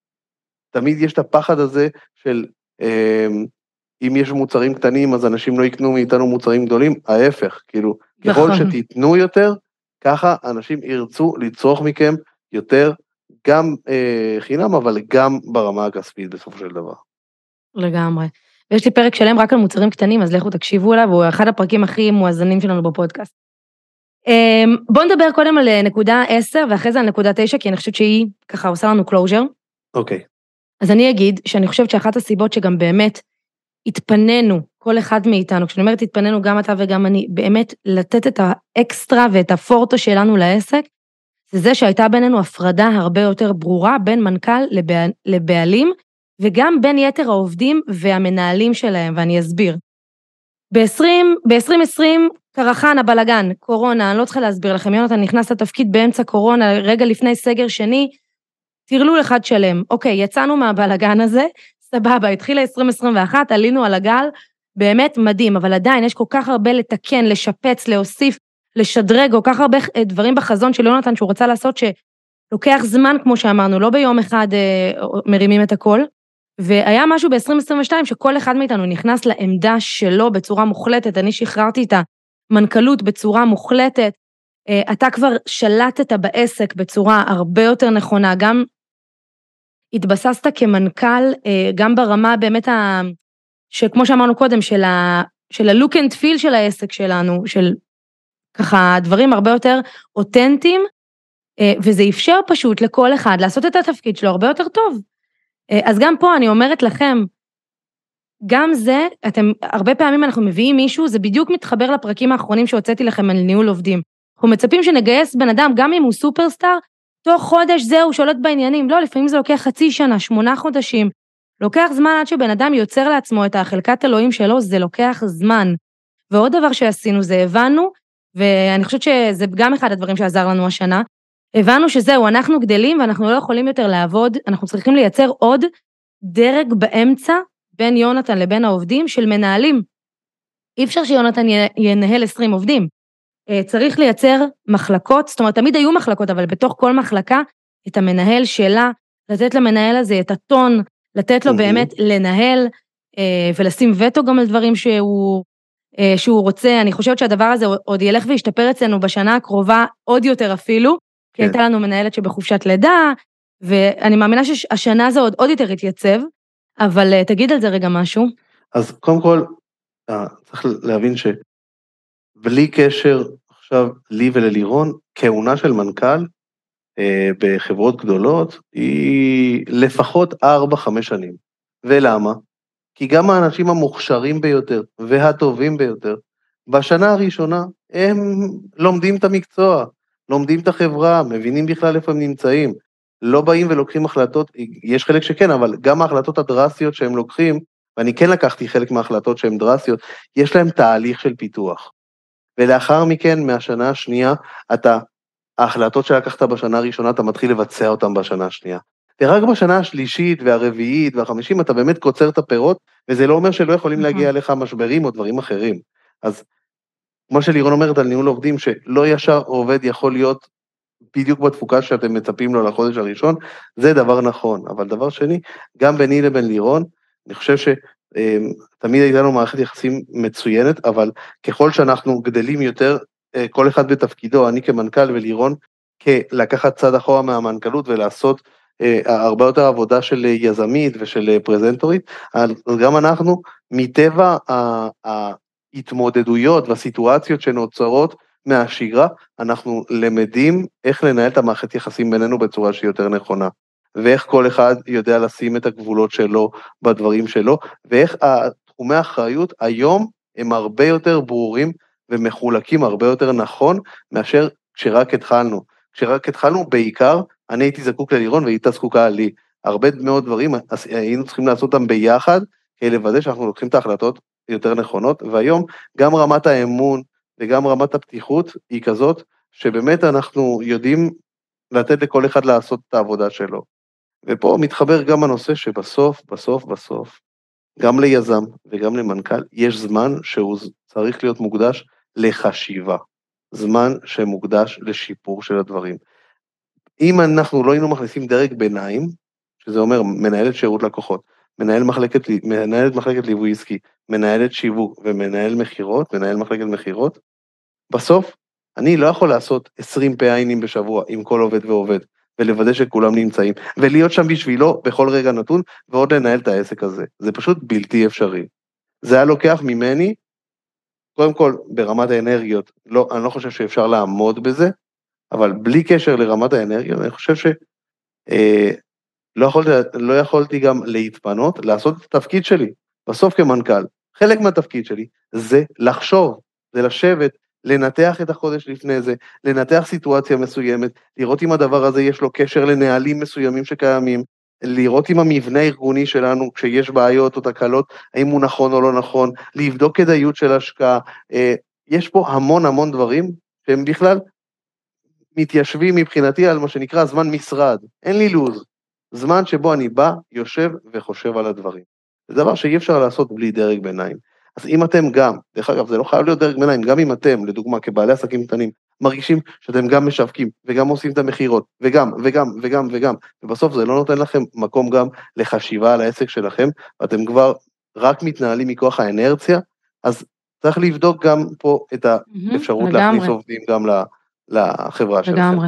תמיד יש את הפחד הזה של אה, אם יש מוצרים קטנים אז אנשים לא יקנו מאיתנו מוצרים גדולים, ההפך, כאילו, נכון. ככל שתיתנו יותר, ככה אנשים ירצו לצרוך מכם יותר גם אה, חינם, אבל גם ברמה הכספית בסופו של דבר.
לגמרי. ויש לי פרק שלם רק על מוצרים קטנים, אז לכו תקשיבו אליו, הוא אחד הפרקים הכי מואזנים שלנו בפודקאסט. אמ, בוא נדבר קודם על אה, נקודה 10 ואחרי זה על נקודה 9, כי אני חושבת שהיא ככה עושה לנו closure.
אוקיי. Okay.
אז אני אגיד שאני חושבת שאחת הסיבות שגם באמת התפנינו, כל אחד מאיתנו, כשאני אומרת התפנינו, גם אתה וגם אני, באמת לתת את האקסטרה ואת הפורטו שלנו לעסק, זה זה שהייתה בינינו הפרדה הרבה יותר ברורה בין מנכ"ל לבעל, לבעלים, וגם בין יתר העובדים והמנהלים שלהם, ואני אסביר. ב-2020 קרחן הבלגן, קורונה, אני לא צריכה להסביר לכם, יונתן נכנס לתפקיד באמצע קורונה, רגע לפני סגר שני, טרלול אחד שלם. אוקיי, יצאנו מהבלגן הזה, סבבה, התחילה 2021, עלינו על הגל, באמת מדהים, אבל עדיין יש כל כך הרבה לתקן, לשפץ, להוסיף, לשדרג, כל כך הרבה אה, דברים בחזון של יונתן שהוא רצה לעשות, שלוקח זמן, כמו שאמרנו, לא ביום אחד אה, מרימים את הכל. והיה משהו ב-2022 שכל אחד מאיתנו נכנס לעמדה שלו בצורה מוחלטת, אני שחררתי את המנכ"לות בצורה מוחלטת, אה, אתה כבר שלטת בעסק בצורה הרבה יותר נכונה, גם התבססת כמנכ"ל, גם ברמה באמת, ה... שכמו שאמרנו קודם, של, ה... של הלוק אנד פיל של העסק שלנו, של ככה דברים הרבה יותר אותנטיים, אה, וזה אפשר פשוט לכל אחד לעשות את התפקיד שלו הרבה יותר טוב. אה, אז גם פה אני אומרת לכם, גם זה, אתם, הרבה פעמים אנחנו מביאים מישהו, זה בדיוק מתחבר לפרקים האחרונים שהוצאתי לכם על ניהול עובדים. אנחנו מצפים שנגייס בן אדם, גם אם הוא סופרסטאר, תוך חודש זהו, שולט בעניינים. לא, לפעמים זה לוקח חצי שנה, שמונה חודשים. לוקח זמן עד שבן אדם יוצר לעצמו את החלקת אלוהים שלו, זה לוקח זמן. ועוד דבר שעשינו זה הבנו, ואני חושבת שזה גם אחד הדברים שעזר לנו השנה, הבנו שזהו, אנחנו גדלים ואנחנו לא יכולים יותר לעבוד, אנחנו צריכים לייצר עוד דרג באמצע בין יונתן לבין העובדים של מנהלים. אי אפשר שיונתן ינהל 20 עובדים. אה, צריך לייצר מחלקות, זאת אומרת, תמיד היו מחלקות, אבל בתוך כל מחלקה, את המנהל שלה, לתת למנהל הזה את הטון, לתת לו באמת לנהל אה, ולשים וטו גם על דברים שהוא, שהוא רוצה. אני חושבת שהדבר הזה עוד ילך וישתפר אצלנו בשנה הקרובה עוד יותר אפילו, כי הייתה כן. לנו מנהלת שבחופשת לידה, ואני מאמינה שהשנה זה עוד, עוד יותר יתייצב, אבל uh, תגיד על זה רגע משהו.
אז קודם כל, uh, צריך להבין שבלי קשר עכשיו לי וללירון, כהונה של מנכ"ל בחברות גדולות היא לפחות 4-5 שנים. ולמה? כי גם האנשים המוכשרים ביותר והטובים ביותר, בשנה הראשונה הם לומדים את המקצוע, לומדים את החברה, מבינים בכלל איפה הם נמצאים, לא באים ולוקחים החלטות, יש חלק שכן, אבל גם ההחלטות הדרסטיות שהם לוקחים, ואני כן לקחתי חלק מההחלטות שהן דרסטיות, יש להם תהליך של פיתוח. ולאחר מכן, מהשנה השנייה, אתה, ההחלטות שלקחת בשנה הראשונה, אתה מתחיל לבצע אותן בשנה השנייה. ורק בשנה השלישית והרביעית והחמישים אתה באמת קוצר את הפירות, וזה לא אומר שלא יכולים להגיע נכון. אליך משברים או דברים אחרים. אז כמו שלירון אומרת על ניהול עובדים, שלא ישר עובד יכול להיות בדיוק בתפוקה שאתם מצפים לו לחודש הראשון, זה דבר נכון. אבל דבר שני, גם ביני לבין לירון, אני חושב שתמיד הייתה לנו מערכת יחסים מצוינת, אבל ככל שאנחנו גדלים יותר, אה, כל אחד בתפקידו, אני כמנכ"ל ולירון, כלקחת צד אחורה מהמנכ"לות ולעשות הרבה יותר עבודה של יזמית ושל פרזנטורית, אז גם אנחנו, מטבע ההתמודדויות והסיטואציות שנוצרות מהשגרה, אנחנו למדים איך לנהל את המערכת יחסים בינינו בצורה שהיא יותר נכונה. ואיך כל אחד יודע לשים את הגבולות שלו בדברים שלו, ואיך תחומי האחריות היום הם הרבה יותר ברורים ומחולקים הרבה יותר נכון מאשר כשרק התחלנו. כשרק התחלנו, בעיקר, אני הייתי זקוק ללירון והיא הייתה זקוקה לי. הרבה מאוד דברים היינו צריכים לעשות אותם ביחד, כדי לוודא שאנחנו לוקחים את ההחלטות יותר נכונות, והיום גם רמת האמון וגם רמת הפתיחות היא כזאת, שבאמת אנחנו יודעים לתת לכל אחד לעשות את העבודה שלו. ופה מתחבר גם הנושא שבסוף, בסוף, בסוף, גם ליזם וגם למנכ"ל, יש זמן שהוא צריך להיות מוקדש לחשיבה. זמן שמוקדש לשיפור של הדברים. אם אנחנו לא היינו מכניסים דרג ביניים, שזה אומר מנהלת שירות לקוחות, מנהל מחלקת, מנהלת מחלקת ליווי עסקי, מנהלת שיווק ומנהל מכירות, מנהל מחלקת מכירות, בסוף אני לא יכול לעשות 20 פעיינים בשבוע עם כל עובד ועובד, ולוודא שכולם נמצאים, ולהיות שם בשבילו בכל רגע נתון, ועוד לנהל את העסק הזה. זה פשוט בלתי אפשרי. זה היה לוקח ממני קודם כל, ברמת האנרגיות, לא, אני לא חושב שאפשר לעמוד בזה, אבל בלי קשר לרמת האנרגיות, אני חושב שלא אה, יכולתי, לא יכולתי גם להתפנות, לעשות את התפקיד שלי, בסוף כמנכ"ל. חלק מהתפקיד שלי זה לחשוב, זה לשבת, לנתח את החודש לפני זה, לנתח סיטואציה מסוימת, לראות אם הדבר הזה יש לו קשר לנהלים מסוימים שקיימים, לראות אם המבנה הארגוני שלנו, כשיש בעיות או תקלות, האם הוא נכון או לא נכון, לבדוק כדאיות של השקעה. אה, יש פה המון המון דברים שהם בכלל מתיישבים מבחינתי על מה שנקרא זמן משרד, אין לי לו"ז. זמן שבו אני בא, יושב וחושב על הדברים. זה דבר שאי אפשר לעשות בלי דרג ביניים. אז אם אתם גם, דרך אגב, זה לא חייב להיות דרג ביניים, גם אם אתם, לדוגמה, כבעלי עסקים קטנים, מרגישים שאתם גם משווקים, וגם עושים את המכירות, וגם, וגם, וגם, וגם, ובסוף זה לא נותן לכם מקום גם לחשיבה על העסק שלכם, ואתם כבר רק מתנהלים מכוח האנרציה, אז צריך לבדוק גם פה את האפשרות להכניס עובדים גם לחברה שלכם. לגמרי.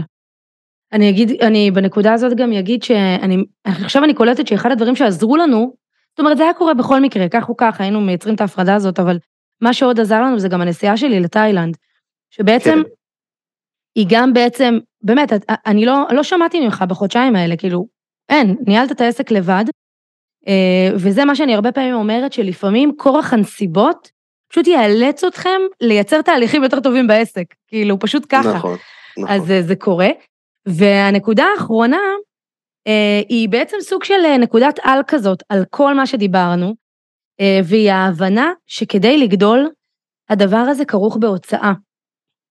אני אגיד, אני בנקודה הזאת גם אגיד שאני, עכשיו אני קולטת שאחד הדברים שעזרו לנו, זאת אומרת זה היה קורה בכל מקרה, כך או כך, היינו מייצרים את ההפרדה הזאת, אבל מה שעוד עזר לנו זה גם הנסיעה שלי לתאילנד, שבעצם, כן. היא גם בעצם, באמת, אני לא, לא שמעתי ממך בחודשיים האלה, כאילו, אין, ניהלת את העסק לבד, אה, וזה מה שאני הרבה פעמים אומרת, שלפעמים כורח הנסיבות פשוט יאלץ אתכם לייצר תהליכים יותר טובים בעסק, כאילו, פשוט ככה. נכון, נכון. אז זה קורה. והנקודה האחרונה, אה, היא בעצם סוג של אה, נקודת על כזאת על כל מה שדיברנו, אה, והיא ההבנה שכדי לגדול, הדבר הזה כרוך בהוצאה,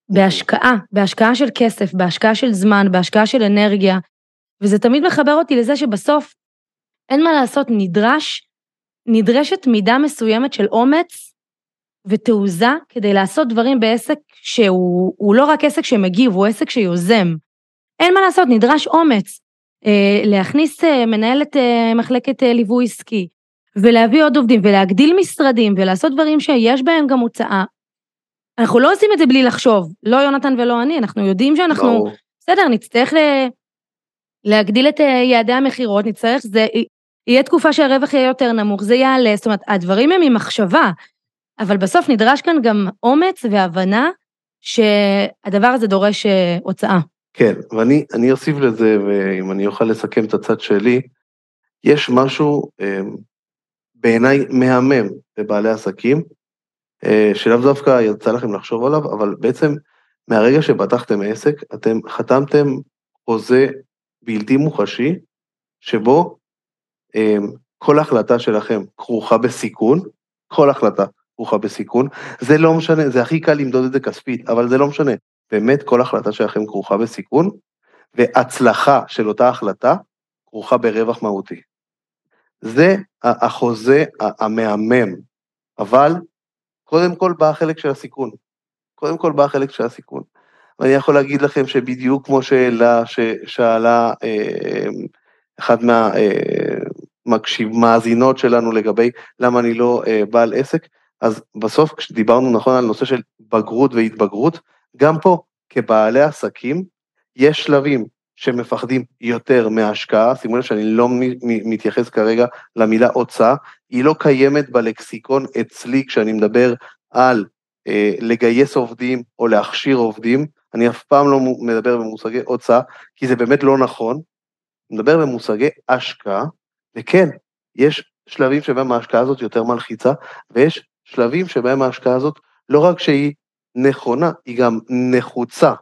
בהשקעה, בהשקעה של כסף, בהשקעה של זמן, בהשקעה של אנרגיה, וזה תמיד מחבר אותי לזה שבסוף אין מה לעשות, נדרש, נדרשת מידה מסוימת של אומץ ותעוזה כדי לעשות דברים בעסק שהוא לא רק עסק שמגיב, הוא עסק שיוזם. אין מה לעשות, נדרש אומץ. אה, להכניס אה, מנהלת אה, מחלקת ליווי עסקי, ולהביא עוד עובדים, ולהגדיל משרדים, ולעשות דברים שיש בהם גם הוצאה. אנחנו לא עושים את זה בלי לחשוב, לא יונתן ולא אני, אנחנו יודעים שאנחנו, לא. בסדר, נצטרך ל... להגדיל את יעדי המכירות, נצטרך, זה יהיה תקופה שהרווח יהיה יותר נמוך, זה יעלה, זאת אומרת, הדברים הם עם מחשבה, אבל בסוף נדרש כאן גם אומץ והבנה שהדבר הזה דורש הוצאה.
כן, ואני אוסיף לזה, ואם אני אוכל לסכם את הצד שלי, יש משהו אה, בעיניי מהמם בבעלי עסקים, אה, שלאו דווקא יצא לכם לחשוב עליו, אבל בעצם מהרגע שפתחתם עסק, אתם חתמתם חוזה בלתי מוחשי, שבו אה, כל החלטה שלכם כרוכה בסיכון, כל החלטה כרוכה בסיכון, זה לא משנה, זה הכי קל למדוד את זה כספית, אבל זה לא משנה. באמת כל החלטה שלכם כרוכה בסיכון, והצלחה של אותה החלטה כרוכה ברווח מהותי. זה החוזה המהמם, אבל קודם כל בא החלק של הסיכון. קודם כל בא החלק של הסיכון. ואני יכול להגיד לכם שבדיוק כמו שאלה ששאלה אחת מהמאזינות אה, שלנו לגבי למה אני לא אה, בעל עסק, אז בסוף כשדיברנו נכון על נושא של בגרות והתבגרות, גם פה, כבעלי עסקים, יש שלבים שמפחדים יותר מההשקעה, שימו לב שאני לא מתייחס כרגע למילה הוצאה, היא לא קיימת בלקסיקון אצלי כשאני מדבר על אה, לגייס עובדים או להכשיר עובדים, אני אף פעם לא מדבר במושגי הוצאה, כי זה באמת לא נכון, מדבר במושגי השקעה, וכן, יש שלבים שבהם ההשקעה הזאת יותר מלחיצה, ויש שלבים שבהם ההשקעה הזאת לא רק שהיא נכונה, היא גם נחוצה.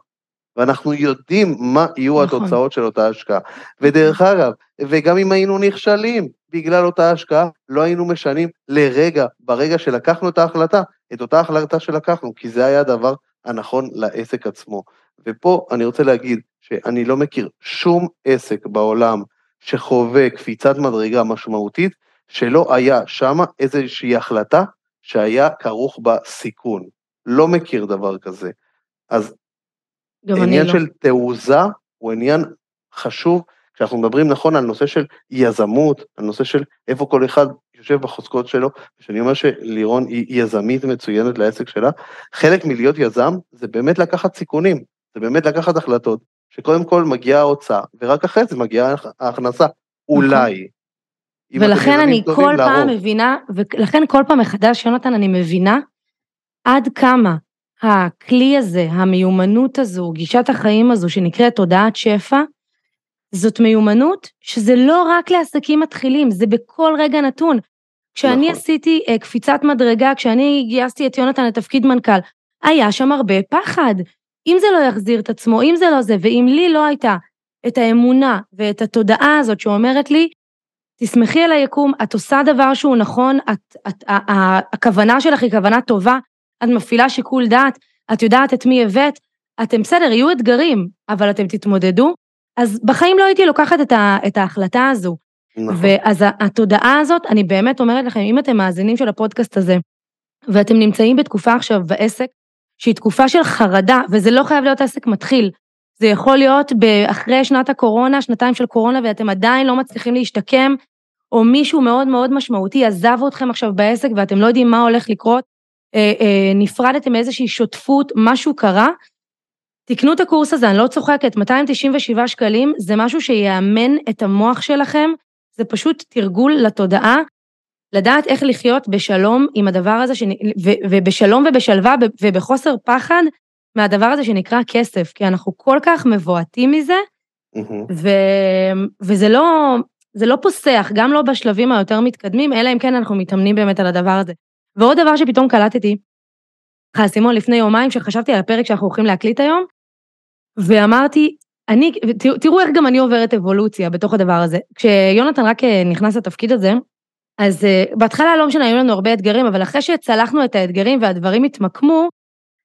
ואנחנו יודעים מה יהיו נכון. התוצאות של אותה השקעה. ודרך אגב, וגם אם היינו נכשלים בגלל אותה השקעה, לא היינו משנים לרגע, ברגע שלקחנו את ההחלטה, את אותה החלטה שלקחנו, כי זה היה הדבר הנכון לעסק עצמו. ופה אני רוצה להגיד שאני לא מכיר שום עסק בעולם שחווה קפיצת מדרגה משמעותית, שלא היה שם איזושהי החלטה שהיה כרוך בה סיכון. לא מכיר דבר כזה. אז עניין לא. של תעוזה הוא עניין חשוב, כשאנחנו מדברים נכון על נושא של יזמות, על נושא של איפה כל אחד יושב בחוזקות שלו, כשאני אומר שלירון היא יזמית מצוינת לעסק שלה, חלק מלהיות יזם זה באמת לקחת סיכונים, זה באמת לקחת החלטות, שקודם כל מגיעה ההוצאה, ורק אחרי זה מגיעה ההכנסה, נכון. אולי.
ולכן אני כל פעם מבינה, ולכן כל פעם מחדש, יונתן, אני מבינה עד כמה הכלי הזה, המיומנות הזו, גישת החיים הזו שנקראת תודעת שפע, זאת מיומנות שזה לא רק לעסקים מתחילים, זה בכל רגע נתון. כשאני נכון. עשיתי uh, קפיצת מדרגה, כשאני גייסתי את יונתן לתפקיד מנכ"ל, היה שם הרבה פחד. אם זה לא יחזיר את עצמו, אם זה לא זה, ואם לי לא הייתה את האמונה ואת התודעה הזאת שאומרת לי, תסמכי על היקום, את עושה דבר שהוא נכון, את, את, הכוונה שלך היא כוונה טובה, את מפעילה שיקול דעת, את יודעת את מי הבאת, אתם בסדר, יהיו אתגרים, אבל אתם תתמודדו, אז בחיים לא הייתי לוקחת את, ה, את ההחלטה הזו. נכון. ואז התודעה הזאת, אני באמת אומרת לכם, אם אתם מאזינים של הפודקאסט הזה, ואתם נמצאים בתקופה עכשיו בעסק, שהיא תקופה של חרדה, וזה לא חייב להיות עסק מתחיל, זה יכול להיות אחרי שנת הקורונה, שנתיים של קורונה, ואתם עדיין לא מצליחים להשתקם, או מישהו מאוד מאוד משמעותי עזב אתכם עכשיו בעסק ואתם לא יודעים מה הולך לקרות, אה, אה, נפרדתם מאיזושהי שותפות, משהו קרה, תקנו את הקורס הזה, אני לא צוחקת, 297 שקלים, זה משהו שיאמן את המוח שלכם, זה פשוט תרגול לתודעה, לדעת איך לחיות בשלום עם הדבר הזה, שנ... ו... ובשלום ובשלווה ובחוסר פחד מהדבר הזה שנקרא כסף, כי אנחנו כל כך מבועטים מזה, ו... וזה לא, זה לא פוסח, גם לא בשלבים היותר מתקדמים, אלא אם כן אנחנו מתאמנים באמת על הדבר הזה. ועוד דבר שפתאום קלטתי, סימון, לפני יומיים שחשבתי על הפרק שאנחנו הולכים להקליט היום, ואמרתי, אני, תראו איך גם אני עוברת אבולוציה בתוך הדבר הזה. כשיונתן רק אה, נכנס לתפקיד הזה, אז uh, בהתחלה לא משנה, היו לנו הרבה אתגרים, אבל אחרי שצלחנו את האתגרים והדברים התמקמו,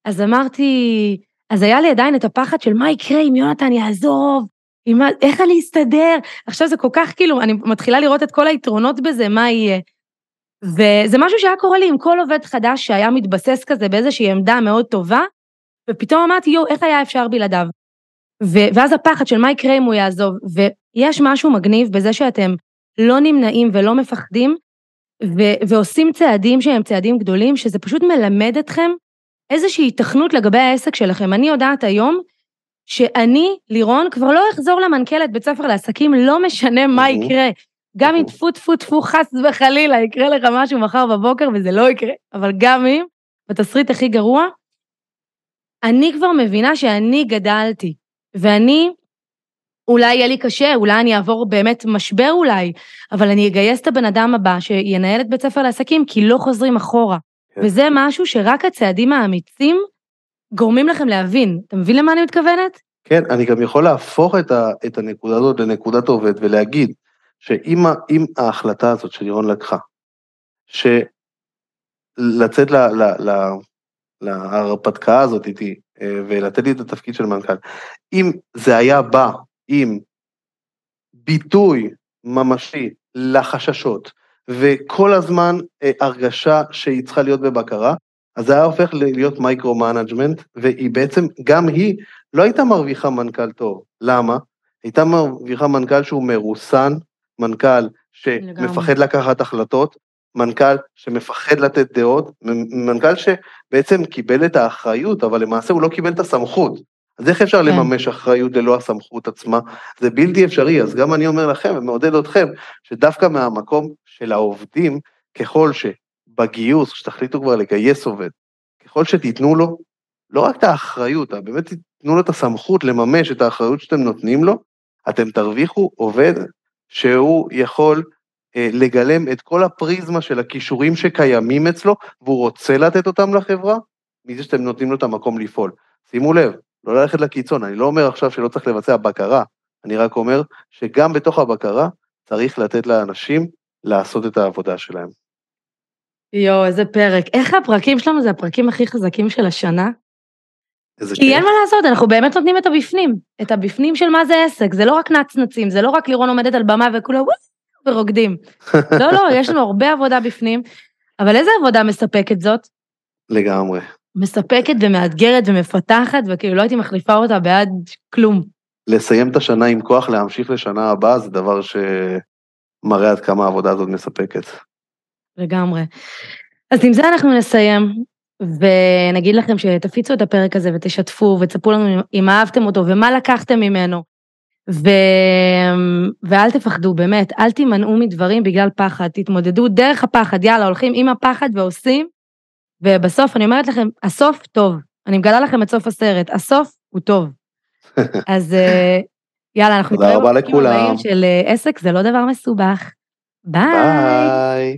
אז אמרתי, אז היה לי עדיין את הפחד של מה יקרה אם יונתן יעזוב, עם, איך אני אסתדר? עכשיו זה כל כך כאילו, אני מתחילה לראות את כל היתרונות בזה, מה יהיה. וזה משהו שהיה קורה לי עם כל עובד חדש שהיה מתבסס כזה באיזושהי עמדה מאוד טובה, ופתאום אמרתי, יואו, איך היה אפשר בלעדיו? ו- ואז הפחד של מה יקרה אם הוא יעזוב, ויש משהו מגניב בזה שאתם לא נמנעים ולא מפחדים, ו- ועושים צעדים שהם צעדים גדולים, שזה פשוט מלמד אתכם איזושהי התכנות לגבי העסק שלכם. אני יודעת היום שאני, לירון, כבר לא אחזור למנכ"לת בית ספר לעסקים, לא משנה מה יקרה. גם אם טפו טפו טפו חס וחלילה יקרה לך משהו מחר בבוקר וזה לא יקרה, אבל גם אם, בתסריט הכי גרוע, אני כבר מבינה שאני גדלתי, ואני, אולי יהיה לי קשה, אולי אני אעבור באמת משבר אולי, אבל אני אגייס את הבן אדם הבא שינהל את בית ספר לעסקים, כי לא חוזרים אחורה. כן. וזה משהו שרק הצעדים האמיצים גורמים לכם להבין. אתה מבין למה אני מתכוונת?
כן, אני גם יכול להפוך את, ה, את הנקודה הזאת לנקודת עובד ולהגיד שאם ההחלטה הזאת שלירון לקחה, שלצאת ל, ל, ל, להרפתקה הזאת איתי אה, ולתת לי את התפקיד של מנכ"ל, אם זה היה בא עם ביטוי ממשי לחששות וכל הזמן אה, הרגשה שהיא צריכה להיות בבקרה, אז זה היה הופך להיות micro-management, והיא בעצם, גם היא לא הייתה מרוויחה מנכ"ל טוב. למה? הייתה מרוויחה מנכ"ל שהוא מרוסן, מנכ"ל שמפחד לקחת החלטות, מנכ"ל שמפחד לתת דעות, מנכ"ל שבעצם קיבל את האחריות, אבל למעשה הוא לא קיבל את הסמכות. אז איך אפשר כן. לממש אחריות ללא הסמכות עצמה? זה בלתי אפשרי, אז גם אני אומר לכם ומעודד אתכם, שדווקא מהמקום של העובדים, ככל שבגיוס, כשתחליטו כבר לגייס עובד, ככל שתיתנו לו, לא רק את האחריות, באמת תיתנו לו את הסמכות לממש את האחריות שאתם נותנים לו, אתם תרוויחו עובד שהוא יכול אה, לגלם את כל הפריזמה של הכישורים שקיימים אצלו, והוא רוצה לתת אותם לחברה, מזה שאתם נותנים לו את המקום לפעול. שימו לב, לא ללכת לקיצון, אני לא אומר עכשיו שלא צריך לבצע בקרה, אני רק אומר שגם בתוך הבקרה צריך לתת לאנשים לעשות את העבודה שלהם.
יואו, איזה פרק. איך הפרקים שלנו זה הפרקים הכי חזקים של השנה? איזה כי אין מה לעשות, אנחנו באמת נותנים את הבפנים, את הבפנים של מה זה עסק, זה לא רק נצנצים, זה לא רק לירון עומדת על במה וכולם וואו ורוקדים. *laughs* לא, לא, יש לנו הרבה עבודה בפנים, אבל איזה עבודה מספקת זאת?
לגמרי.
מספקת ומאתגרת ומפתחת, וכאילו לא הייתי מחליפה אותה בעד כלום.
לסיים את השנה עם כוח להמשיך לשנה הבאה, זה דבר שמראה עד כמה העבודה הזאת מספקת.
לגמרי. אז עם זה אנחנו נסיים. ונגיד לכם שתפיצו את הפרק הזה ותשתפו ותספרו לנו אם אהבתם אותו ומה לקחתם ממנו. ו... ואל תפחדו, באמת, אל תימנעו מדברים בגלל פחד, תתמודדו דרך הפחד, יאללה, הולכים עם הפחד ועושים, ובסוף אני אומרת לכם, הסוף טוב. אני מגלה לכם את סוף הסרט, הסוף הוא טוב. *laughs* אז אה, יאללה, אנחנו
תודה רבה לכולם.
של אה, עסק, זה לא דבר מסובך. ביי. ביי.